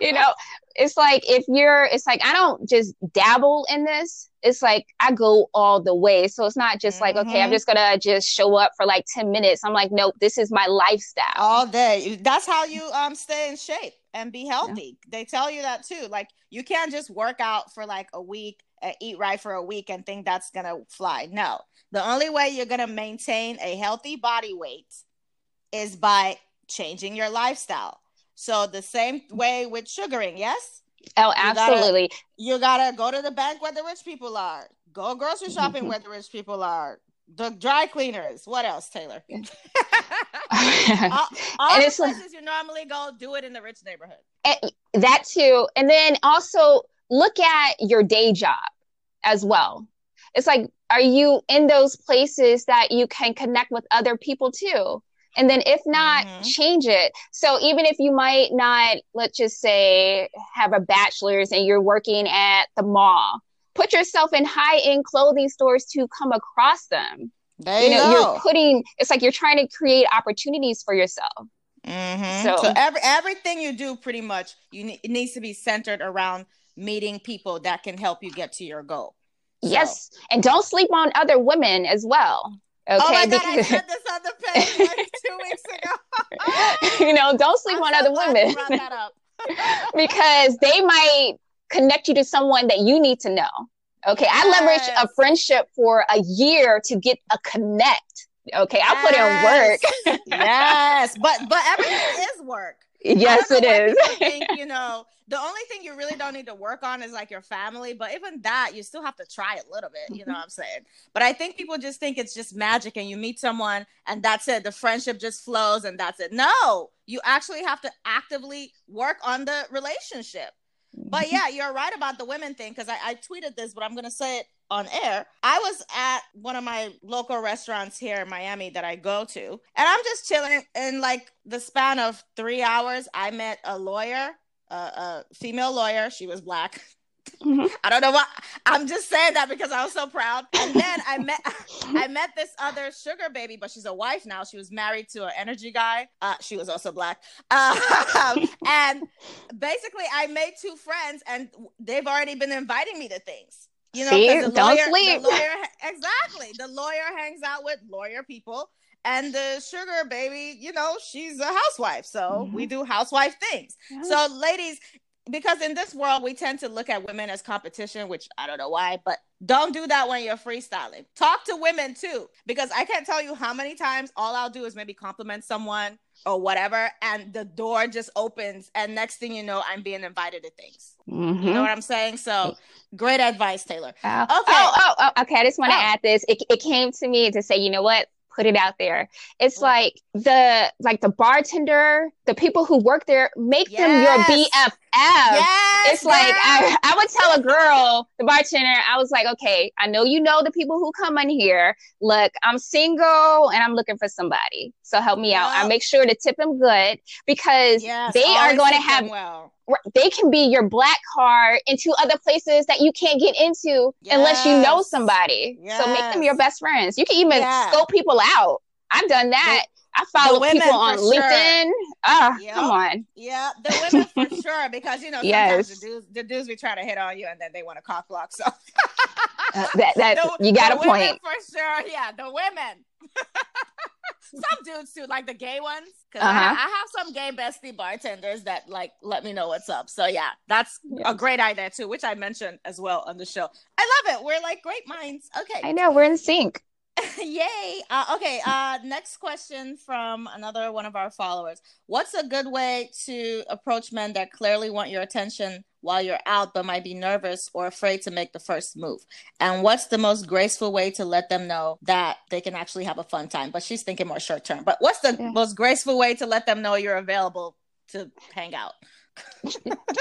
you know, it's like if you're it's like I don't just dabble in this. It's like I go all the way. So it's not just mm-hmm. like, okay, I'm mm-hmm. just gonna just show up for like 10 minutes. I'm like, nope, this is my lifestyle. All day. That's how you um stay in shape and be healthy. Yeah. They tell you that too. Like you can't just work out for like a week and eat right for a week and think that's gonna fly. No. The only way you're gonna maintain a healthy body weight is by changing your lifestyle so the same way with sugaring, yes? Oh, absolutely. You gotta, you gotta go to the bank where the rich people are. Go grocery shopping where the rich people are. The dry cleaners. What else, Taylor? all, all the places you normally go, do it in the rich neighborhood. that too. And then also look at your day job as well. It's like, are you in those places that you can connect with other people too? And then if not, mm-hmm. change it. So even if you might not, let's just say, have a bachelor's and you're working at the mall, put yourself in high end clothing stores to come across them. There you, you know, you're putting, it's like you're trying to create opportunities for yourself. Mm-hmm. So, so every, everything you do pretty much, you ne- it needs to be centered around meeting people that can help you get to your goal. So. Yes. And don't sleep on other women as well. Okay, oh my god, I said this on the page like two weeks ago. you know, don't sleep I'm on so other women because they might connect you to someone that you need to know. Okay, yes. I leveraged a friendship for a year to get a connect. Okay, yes. I put in work. yes, but but everything is work. Yes, it is. think, you know, the only thing you really don't need to work on is like your family, but even that, you still have to try a little bit. You know what I'm saying? But I think people just think it's just magic and you meet someone and that's it. The friendship just flows and that's it. No, you actually have to actively work on the relationship. But yeah, you're right about the women thing because I, I tweeted this, but I'm going to say it on air. I was at one of my local restaurants here in Miami that I go to, and I'm just chilling. In like the span of three hours, I met a lawyer, a, a female lawyer. She was black. Mm-hmm. I don't know why. I'm just saying that because I was so proud. And then I met I met this other sugar baby, but she's a wife now. She was married to an energy guy. Uh, she was also black. Uh, and basically, I made two friends, and they've already been inviting me to things. You know, See, the don't lawyer, sleep. The lawyer, exactly. The lawyer hangs out with lawyer people and the sugar baby, you know, she's a housewife. So mm-hmm. we do housewife things. Yeah. So, ladies, because in this world we tend to look at women as competition, which I don't know why, but don't do that when you're freestyling. Talk to women too, because I can't tell you how many times all I'll do is maybe compliment someone or whatever, and the door just opens, and next thing you know, I'm being invited to things. Mm-hmm. You know what I'm saying? So, great advice, Taylor. Oh, okay. Oh, oh, oh okay. I just want to oh. add this. It, it came to me to say, you know what? put it out there. It's like the like the bartender, the people who work there, make yes. them your BFF. Yes, it's like I, I would tell a girl, the bartender, I was like, okay, I know you know the people who come in here. Look, I'm single and I'm looking for somebody. So help me out. I make sure to tip them good because they are going to have well they can be your black card into other places that you can't get into unless you know somebody. So make them your best friends. You can even scope people out. I've done that. I follow people on sure. LinkedIn. Ah, yep. come on. Yeah, the women for sure because you know sometimes yes. the dudes the dudes be trying to hit on you and then they want to cock block. So uh, that that the, you got a point for sure. Yeah, the women. some dudes too, like the gay ones. Because uh-huh. I, I, have some gay bestie bartenders that like let me know what's up. So yeah, that's a great idea too, which I mentioned as well on the show. I love it. We're like great minds. Okay. I know we're in sync. Yay. Uh, okay. Uh, next question from another one of our followers. What's a good way to approach men that clearly want your attention while you're out, but might be nervous or afraid to make the first move? And what's the most graceful way to let them know that they can actually have a fun time? But she's thinking more short term. But what's the yeah. most graceful way to let them know you're available to hang out?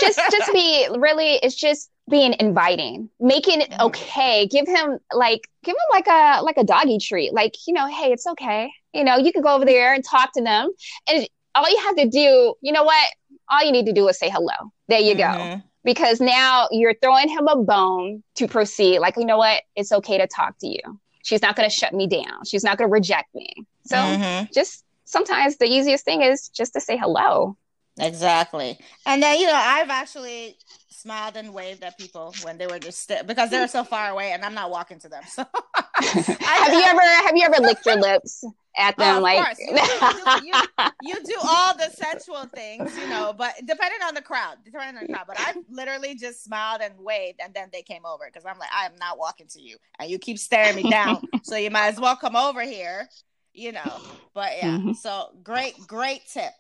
just just be really it's just being inviting making it mm-hmm. okay. Give him like give him like a like a doggy treat. Like you know hey it's okay. You know you can go over there and talk to them. And all you have to do you know what? All you need to do is say hello. There you mm-hmm. go because now you're throwing him a bone to proceed. Like you know what? It's okay to talk to you. She's not going to shut me down. She's not going to reject me. So mm-hmm. just sometimes the easiest thing is just to say hello. Exactly. And then, you know, I've actually smiled and waved at people when they were just st- because they were so far away and I'm not walking to them. So have you ever have you ever licked your lips at them? Oh, like you, you, you, you, do all the sensual things, you know, but depending on the crowd, depending on the crowd. But I literally just smiled and waved and then they came over because I'm like, I am not walking to you. And you keep staring me down. so you might as well come over here, you know. But yeah, mm-hmm. so great, great tip.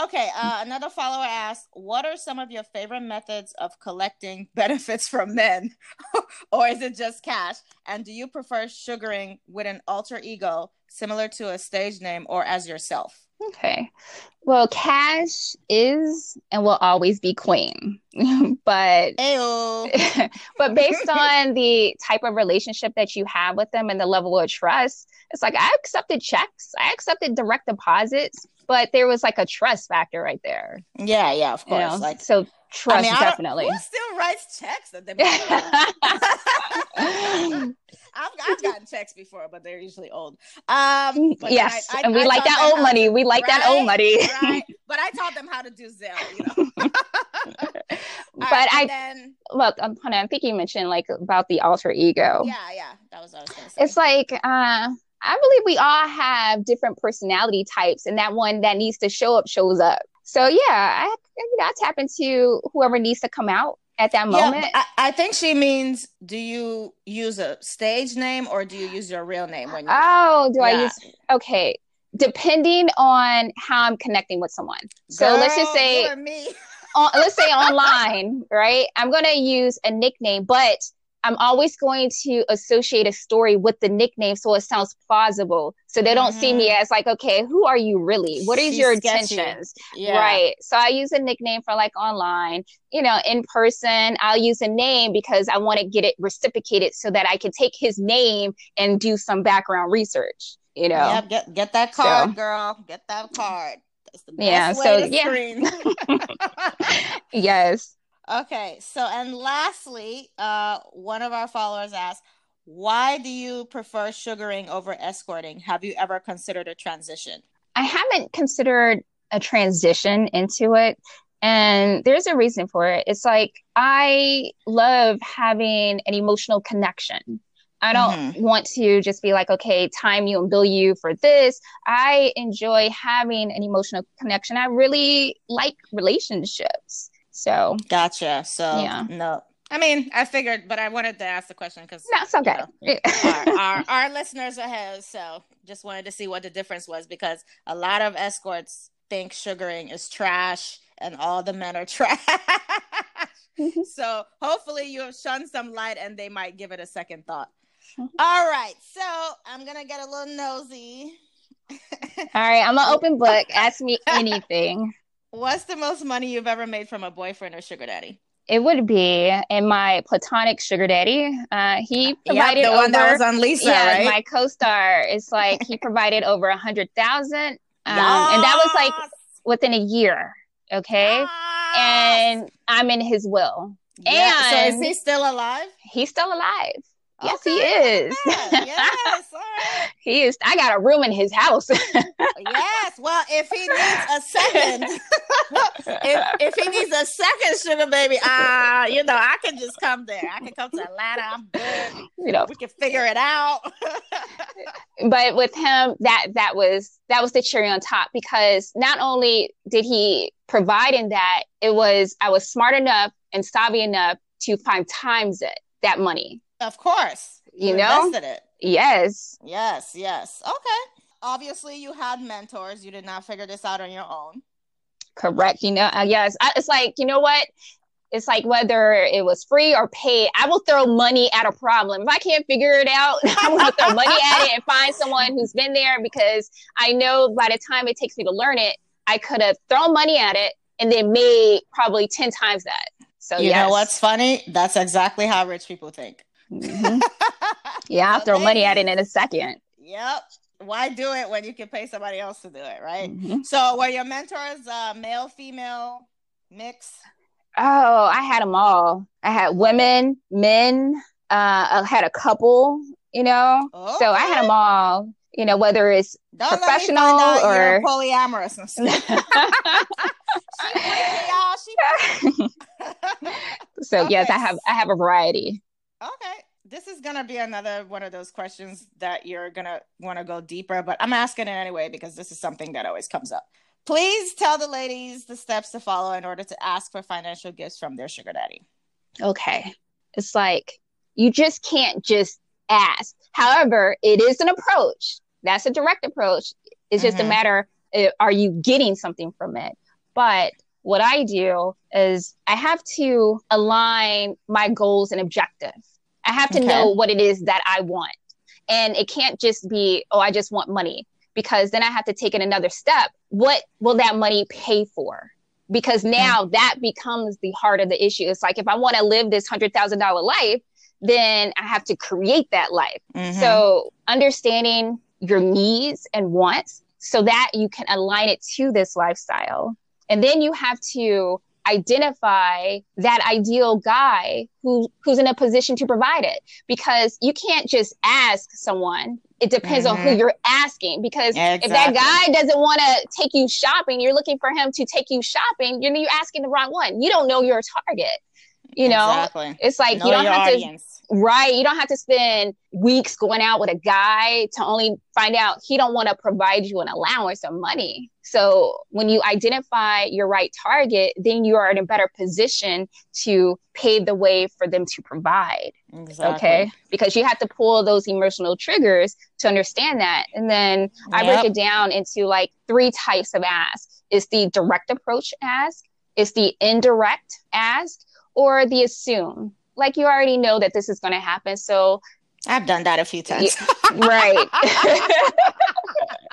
Okay, uh, another follower asks, "What are some of your favorite methods of collecting benefits from men, or is it just cash? And do you prefer sugaring with an alter ego similar to a stage name or as yourself?" Okay, well, cash is and will always be queen, but but based on the type of relationship that you have with them and the level of trust, it's like I accepted checks, I accepted direct deposits but there was like a trust factor right there. Yeah, yeah, of course. You know? Like so trust I mean, definitely. Who still writes checks at the I've, I've gotten checks before, but they're usually old. Um, yes, I, I, and we like that old money. To, we like right, that old money. right. But I taught them how to do Zelle, you know. but right, I then, look, um, honey, I think you mentioned like about the alter ego. Yeah, yeah, that was what I was gonna say. It's like, uh, I believe we all have different personality types, and that one that needs to show up shows up. So yeah, I you know I tap into whoever needs to come out at that moment. Yeah, I, I, think she means do you use a stage name or do you use your real name when you Oh, do yeah. I use okay. Depending on how I'm connecting with someone. So Girl, let's just say on, let's say online, right? I'm gonna use a nickname, but I'm always going to associate a story with the nickname so it sounds plausible. So they don't mm-hmm. see me mm-hmm. as like, okay, who are you really? What is She's your sketchy. intentions? Yeah. Right. So I use a nickname for like online, you know, in person. I'll use a name because I want to get it reciprocated so that I can take his name and do some background research, you know. Yeah, get get that card, so, girl. Get that card. That's the best yeah, so yeah. yes. Okay, so and lastly, uh, one of our followers asked, "Why do you prefer sugaring over escorting? Have you ever considered a transition?" I haven't considered a transition into it. And there's a reason for it. It's like I love having an emotional connection. I don't mm-hmm. want to just be like, okay, time you and bill you for this. I enjoy having an emotional connection. I really like relationships. So gotcha. So yeah. no. I mean, I figured, but I wanted to ask the question because that's okay. You know, our, our, our listeners are here, so just wanted to see what the difference was because a lot of escorts think sugaring is trash and all the men are trash. Mm-hmm. so hopefully you have shone some light and they might give it a second thought. Mm-hmm. All right, so I'm gonna get a little nosy. all right, I'm an open book. Ask me anything. What's the most money you've ever made from a boyfriend or sugar daddy? It would be in my platonic sugar daddy. Uh, he provided yep, the over, that was on Lisa, yeah, right? my co-star. It's like he provided over a hundred thousand, um, yes! and that was like within a year. Okay. Yes. And I'm in his will. Yeah. And so is he still alive? He's still alive. Yes, okay. he is. yes, he is. I got a room in his house. yes. Well, if he needs a second, if, if he needs a second sugar baby, ah, uh, you know, I can just come there. I can come to Atlanta. I'm good. You know, we can figure it out. but with him, that that was that was the cherry on top because not only did he provide in that, it was I was smart enough and savvy enough to find times it that money of course. You, you know? it. Yes. Yes, yes. Okay. Obviously, you had mentors. You did not figure this out on your own. Correct. You know, uh, yes. I, it's like, you know what? It's like whether it was free or paid, I will throw money at a problem. If I can't figure it out, I'm going to throw money at it and find someone who's been there because I know by the time it takes me to learn it, I could have thrown money at it and then made probably 10 times that. So, you yes. know what's funny? That's exactly how rich people think. Mm-hmm. yeah, I'll throw money at it in a second. Yep. Why do it when you can pay somebody else to do it, right? Mm-hmm. So, were your mentors uh, male, female, mix? Oh, I had them all. I had women, men. Uh, I had a couple, you know. Okay. So I had them all. You know, whether it's Don't professional or polyamorous and stuff. she, y'all. She... so okay. yes, I have I have a variety. Okay. This is going to be another one of those questions that you're going to want to go deeper, but I'm asking it anyway because this is something that always comes up. Please tell the ladies the steps to follow in order to ask for financial gifts from their sugar daddy. Okay. It's like you just can't just ask. However, it is an approach. That's a direct approach. It's just mm-hmm. a matter are you getting something from it? But what I do is I have to align my goals and objectives. I have to okay. know what it is that I want. And it can't just be, oh, I just want money, because then I have to take it another step. What will that money pay for? Because now mm-hmm. that becomes the heart of the issue. It's like if I want to live this $100,000 life, then I have to create that life. Mm-hmm. So understanding your needs and wants so that you can align it to this lifestyle. And then you have to identify that ideal guy who who's in a position to provide it because you can't just ask someone it depends mm-hmm. on who mm-hmm. you're asking because exactly. if that guy doesn't want to take you shopping you're looking for him to take you shopping you're, you're asking the wrong one you don't know your target you know exactly. it's like know you don't have audience. to right. You don't have to spend weeks going out with a guy to only find out he don't want to provide you an allowance of money. So when you identify your right target then you are in a better position to pave the way for them to provide. Exactly. okay? Because you have to pull those emotional triggers to understand that. And then yep. i break it down into like three types of ask. It's the direct approach ask it's the indirect ask or the assume like you already know that this is going to happen. So I've done that a few times. right.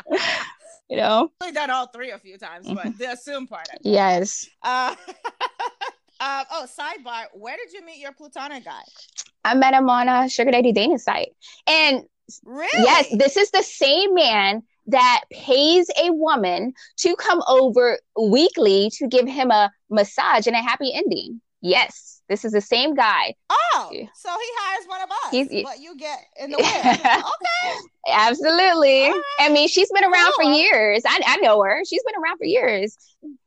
you know, I've done all three a few times, but mm-hmm. the assume part. Yes. Uh, uh, oh, sidebar. Where did you meet your platonic guy? I met him on a sugar daddy dating site, and really, yes, this is the same man that pays a woman to come over weekly to give him a massage and a happy ending. Yes, this is the same guy. Oh, so he hires one of us, He's- but you get in the way. okay. Absolutely. Right. I mean, she's been around for years. I, I know her. She's been around for years.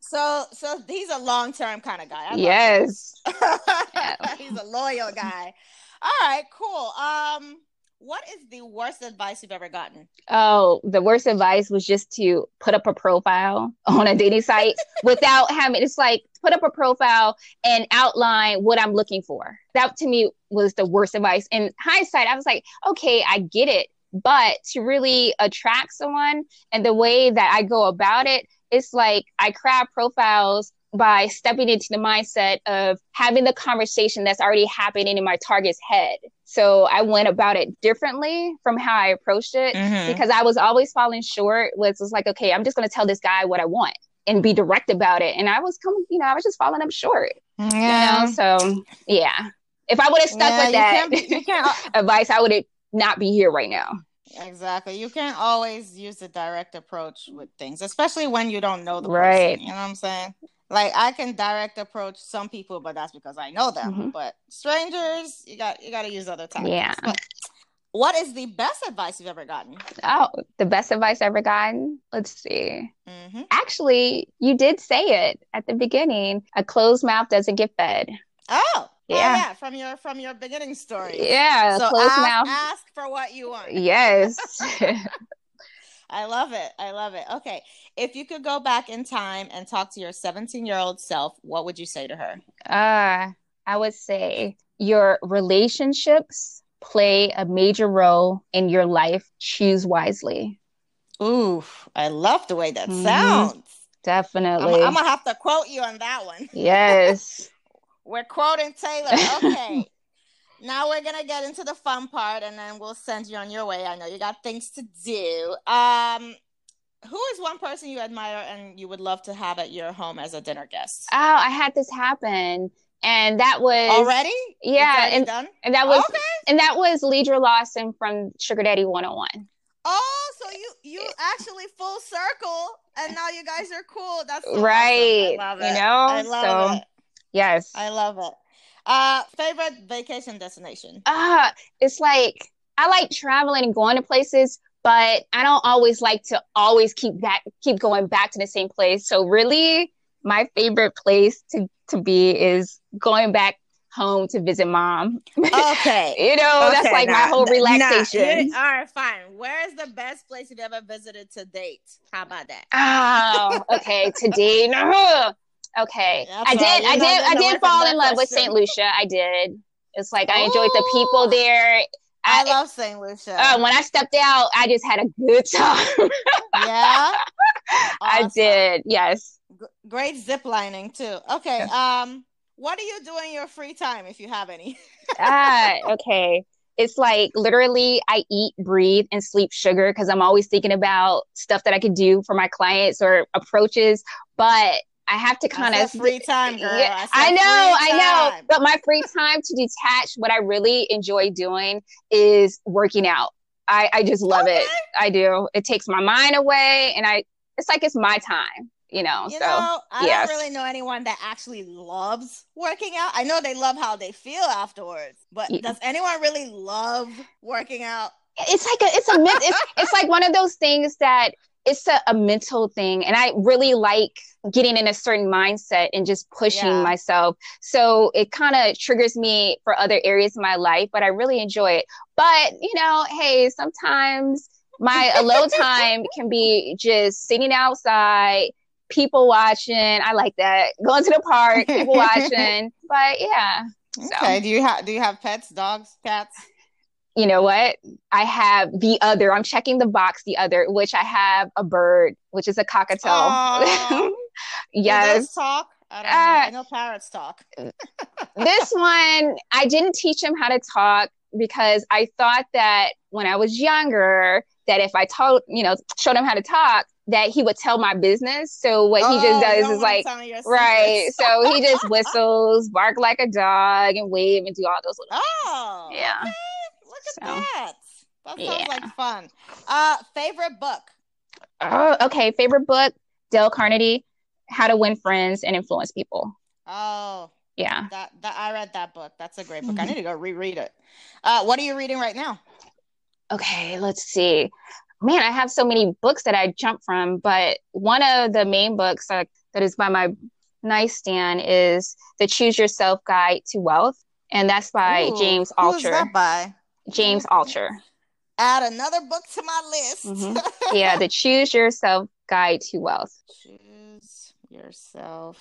So, so he's a long term kind of guy. Yes. he's a loyal guy. All right, cool. Um, what is the worst advice you've ever gotten? Oh, the worst advice was just to put up a profile on a dating site without having it's like put up a profile and outline what I'm looking for. That to me was the worst advice. In hindsight, I was like, okay, I get it. But to really attract someone and the way that I go about it, it's like I craft profiles by stepping into the mindset of having the conversation that's already happening in my target's head. So I went about it differently from how I approached it Mm-hmm. because I was always falling short. Was was like, okay, I'm just going to tell this guy what I want and be direct about it. And I was coming, you know, I was just falling up short. Yeah. You know, so yeah. If I would have stuck Yeah, with that can't be- can't- advice, I would not be here right now. Exactly. You can't always use a direct approach with things, especially when you don't know the Right. person. You know what I'm saying? Like I can direct approach some people, but that's because I know them. Mhm. But strangers, you got you got to use other tactics. Yeah. But what is the best advice you've ever gotten? Oh, the best advice I've ever gotten. Let's see. hmm Actually, you did say it at the beginning. A closed mouth doesn't get fed. Oh, oh, Yeah. yeah. From your from your beginning story. Yeah, So closed ask, mouth. ask for what you want. Yes. I love it. I love it. Okay. If you could go back in time and talk to your 17 year old self, what would you say to her? Uh, I would say your relationships play a major role in your life. Choose wisely. Ooh, I love the way that Mhm. sounds. I'm, Definitely. I'm gonna have to quote you on that one. Yes. We're quoting Taylor. Okay. now we're gonna get into the fun part and then we'll send you on your way. I know you got things to do. Um who is one person you admire and you would love to have at your home as a dinner guest? Oh, I had this happen. And that was Already? Yeah, and, done? and that was okay. and that was Leidra Lawson from Sugar Daddy 101. Oh, so you you actually full circle, and now you guys are cool. That's so Right. Awesome. I love You know? I love So- it. Yes. I love it. Uh, favorite vacation destination? Ah, it's like I like traveling and going to places, but I don't always like to always keep back keep going back to the same place. So really my favorite place to to be is going back home to visit mom. Okay. You know, that's Okay, like my whole relaxation. here- all right, fine. Where is the best place you've ever visited to date? How about that? Oh, okay. to no. Okay, I did. I did. I did fall in love with. St. Lucia. I did. It's like I enjoyed the people there. I I, love St. Lucia. uh, when I stepped out, I just had a good time. yeah, I did. Yes. G- great zip lining too. Okay. Um, what do you do in your free time if you have any? ah, okay. It's like literally I eat, breathe, and sleep sugar because I'm always thinking about stuff that I could do for my clients or approaches. But I have to kind of free time, girl. Yeah, I, I know, I know. But my free time to detach, what I really enjoy doing is working out. I, I just love it. I do. It takes my mind away and I it's like it's my time, you know. You so know, I yes. don't really know anyone that actually loves working out. I know they love how they feel afterwards, but Yeah. does anyone really love working out? it's like a it's a men- it's, it's like one of those things that it's a, a mental thing and i really like getting in a certain mindset and just pushing Yeah. myself so it kind of triggers me for other areas of my life but i really enjoy it but you know hey sometimes my alone time can be just sitting outside people watching i like that going to the park people watching but yeah So- Okay. Do you have do you have pets, dogs, cats? You know what? I have the other. I'm checking the box, the other, which I have a bird, which is a cockatiel. Do yes. talk? I don't know. Uh, I know parrots talk. this one, I didn't teach him how to talk because I thought that when I was younger, that if I told, you know, showed him how to talk, that he would tell my business. So what he Oh, just does is like, tell me your right. So he just whistles, bark like a dog, and wave and do all those little. Oh, Yeah. okay. Look at So, that. That sounds yeah. like fun. Uh, favorite book? Oh, okay. Favorite book: Dale Carnegie, How to Win Friends and Influence People. Oh, Yeah. That that I read that book. That's a great book. I need to go reread it. Uh, what are you reading right now? Okay, let's see. Man, I have so many books that I jump from, but one of the main books that, that is by my nightstand is The Choose Yourself Guide to Wealth, and that's by Ooh, James Altucher. that by? James Altucher. Add another book to my list. Mhm. Yeah, The Choose Yourself Guide to Wealth. Choose yourself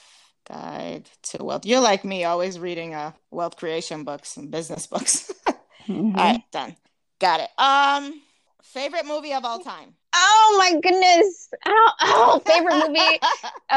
guide to wealth. You're like me, always reading uh wealth creation books and business books. Mhm. All right, done. Got it. Um, favorite movie of all time. Oh my goodness. Oh, oh, favorite movie.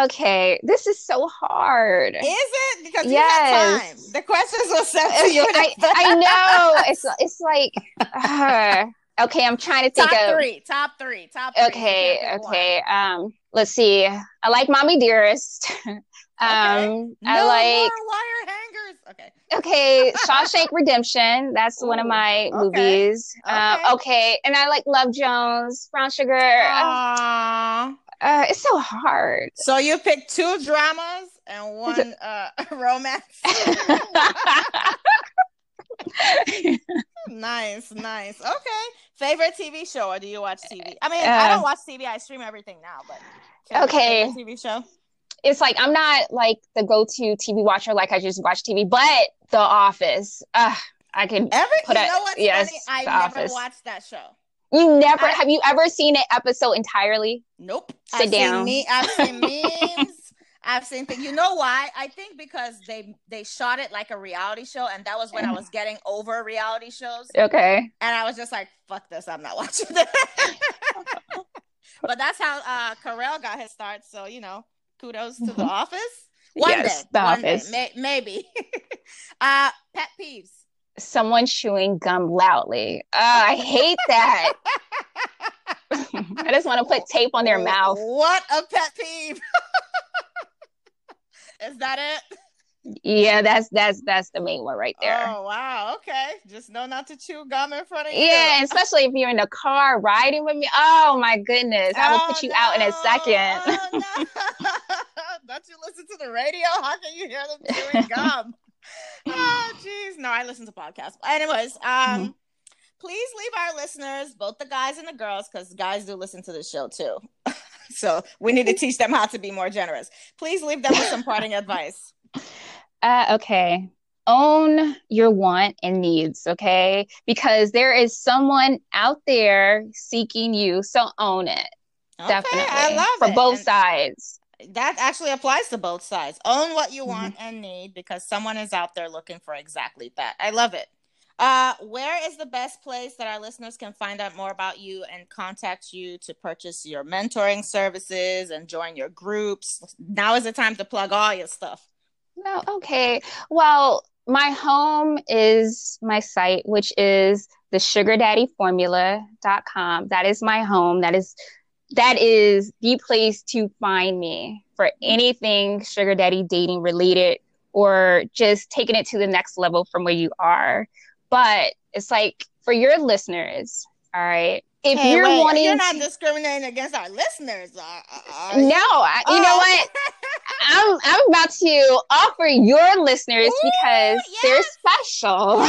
Okay, this is so hard. Is it because you Yes. have time? The questions were sent to you. I, I know. It's it's like uh, okay, I'm trying to think top of three, top three, top three. Okay, You okay. Um, let's see. I like Mommy Dearest. um, one. I No like wire hangers. Okay. okay, Shawshank Redemption. That's one of my okay. movies. Okay. Um, okay, and I like Love Jones, Brown Sugar. Aww. Uh, it's so hard. So you picked two dramas and one uh romance. nice, nice. Okay. Favorite TV show or do you watch TV? I mean, I Uh, don't watch TV. I stream everything now, but Okay. TV show. It's like I'm not like the go-to TV watcher. Like I just watch TV, but The Office. Uh, I can. Every Put you a- know what's yes, funny? I The never Office. watched that show. You never I- have you ever seen an episode entirely? Nope. Sit I've down. Seen me, I've seen memes. I've seen things. You know why? I think because they they shot it like a reality show, and that was when I was getting over reality shows, Okay. and I was just like, "Fuck this! I'm not watching this." but that's how uh Carell got his start. So you know, kudos to The Mhm. Office. One Yes, day, The one day, Office. may- maybe. uh, pet peeves. Someone chewing gum loudly. Uh, I hate that. I just want to put tape on their mouth. What a pet peeve! Is that it? Yeah, that's that's that's the main one right there. Oh wow, okay. Just know not to chew gum in front of you. Yeah, especially if you're in the car riding with me. Oh my goodness, I will Oh, put you out in a second. Oh, no. Don't you listen to the radio? How can you hear them chewing gum? oh jeez. No, I listen to podcasts. Anyways, um Mm-hmm. please leave our listeners, both the guys and the girls, because guys do listen to the show too. so we need to teach them how to be more generous. Please leave them with some parting advice. Uh, okay. Own your want and needs, okay? Because there is someone out there seeking you, so own it. Okay, Definitely. I love For it. both And- sides. that actually applies to both sides. Own what you Mm-hmm. want and need because someone is out there looking for exactly that. I love it. Uh, where is the best place that our listeners can find out more about you and contact you to purchase your mentoring services and join your groups? Now is the time to plug all your stuff. No, okay. Well, my home is my site, which is the sugardaddyformula.com. That is my home. That is that is the place to find me for anything sugar daddy dating related or just taking it to the next level from where you are. But it's like for your listeners, all right. If Hey, you're wait, wanting you're not discriminating against our listeners, are, are you? no, I, you know Oh. what? I'm I'm about to offer your listeners Ooh, because they're yes. special.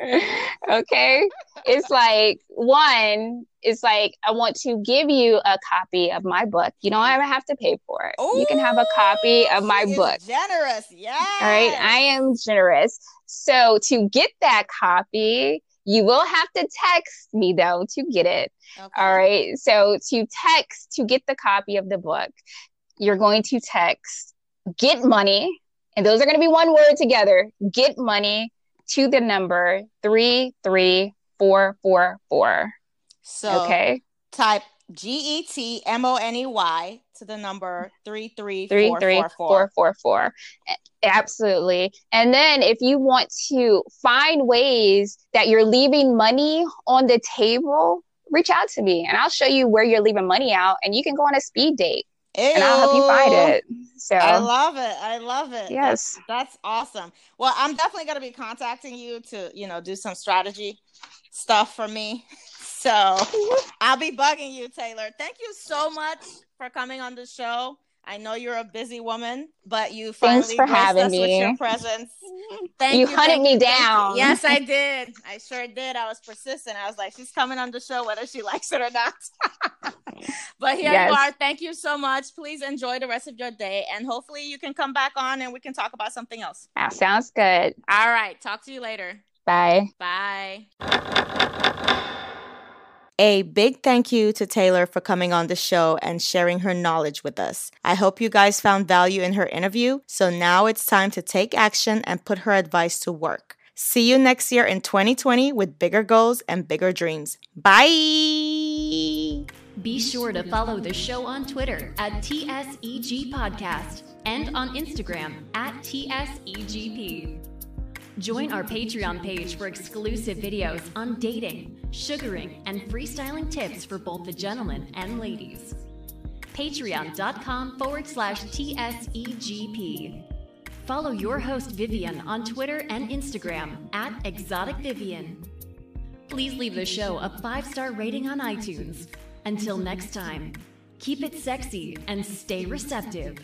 okay? It's like one, it's like I want to give you a copy of my book. You don't ever have to pay for it. you can have a copy of my book. Generous, yeah. All right, I am generous. So to get that copy, you will have to text me though to get it. All right. So to text to get the copy of the book, you're going to text get money, and those are going to be one word together get money to the number 33444. So Okay. type G E T M O N E Y to the number three three four four four. Absolutely. And then if you want to find ways that you're leaving money on the table, reach out to me and I'll show you where you're leaving money out and you can go on a speed date and I'll help you find it. So I love it. I love it. Yes. That's, that's awesome. Well, I'm definitely going to be contacting you to, you know, do some strategy stuff for me. So I'll be bugging you, Taylor. Thank you so much for coming on the show. I know you're a busy woman, but you finally Thanks for having us me. with your presence. Thank You you, hunted me you, thank you. down. Yes, I did. I sure did. I was persistent. I was like, she's coming on the show whether she likes it or not. but here Yes. you are. Thank you so much. Please enjoy the rest of your day, and hopefully you can come back on and we can talk about something else. That sounds good. All right. Talk to you later. Bye. Bye. A big thank you to Taylor for coming on the show and sharing her knowledge with us. I hope you guys found value in her interview, so now it's time to take action and put her advice to work. See you next year in 2020 with bigger goals and bigger dreams. Bye! Be sure to follow the show on Twitter at TSEG Podcast and on Instagram at TSEGP. Join our Patreon page for exclusive videos on dating, sugaring, and freestyling tips for both the gentlemen and ladies. Patreon.com forward slash TSEGP. Follow your host Vivian on Twitter and Instagram at Exotic Vivian. Please leave the show a five star rating on iTunes. Until next time, keep it sexy and stay receptive.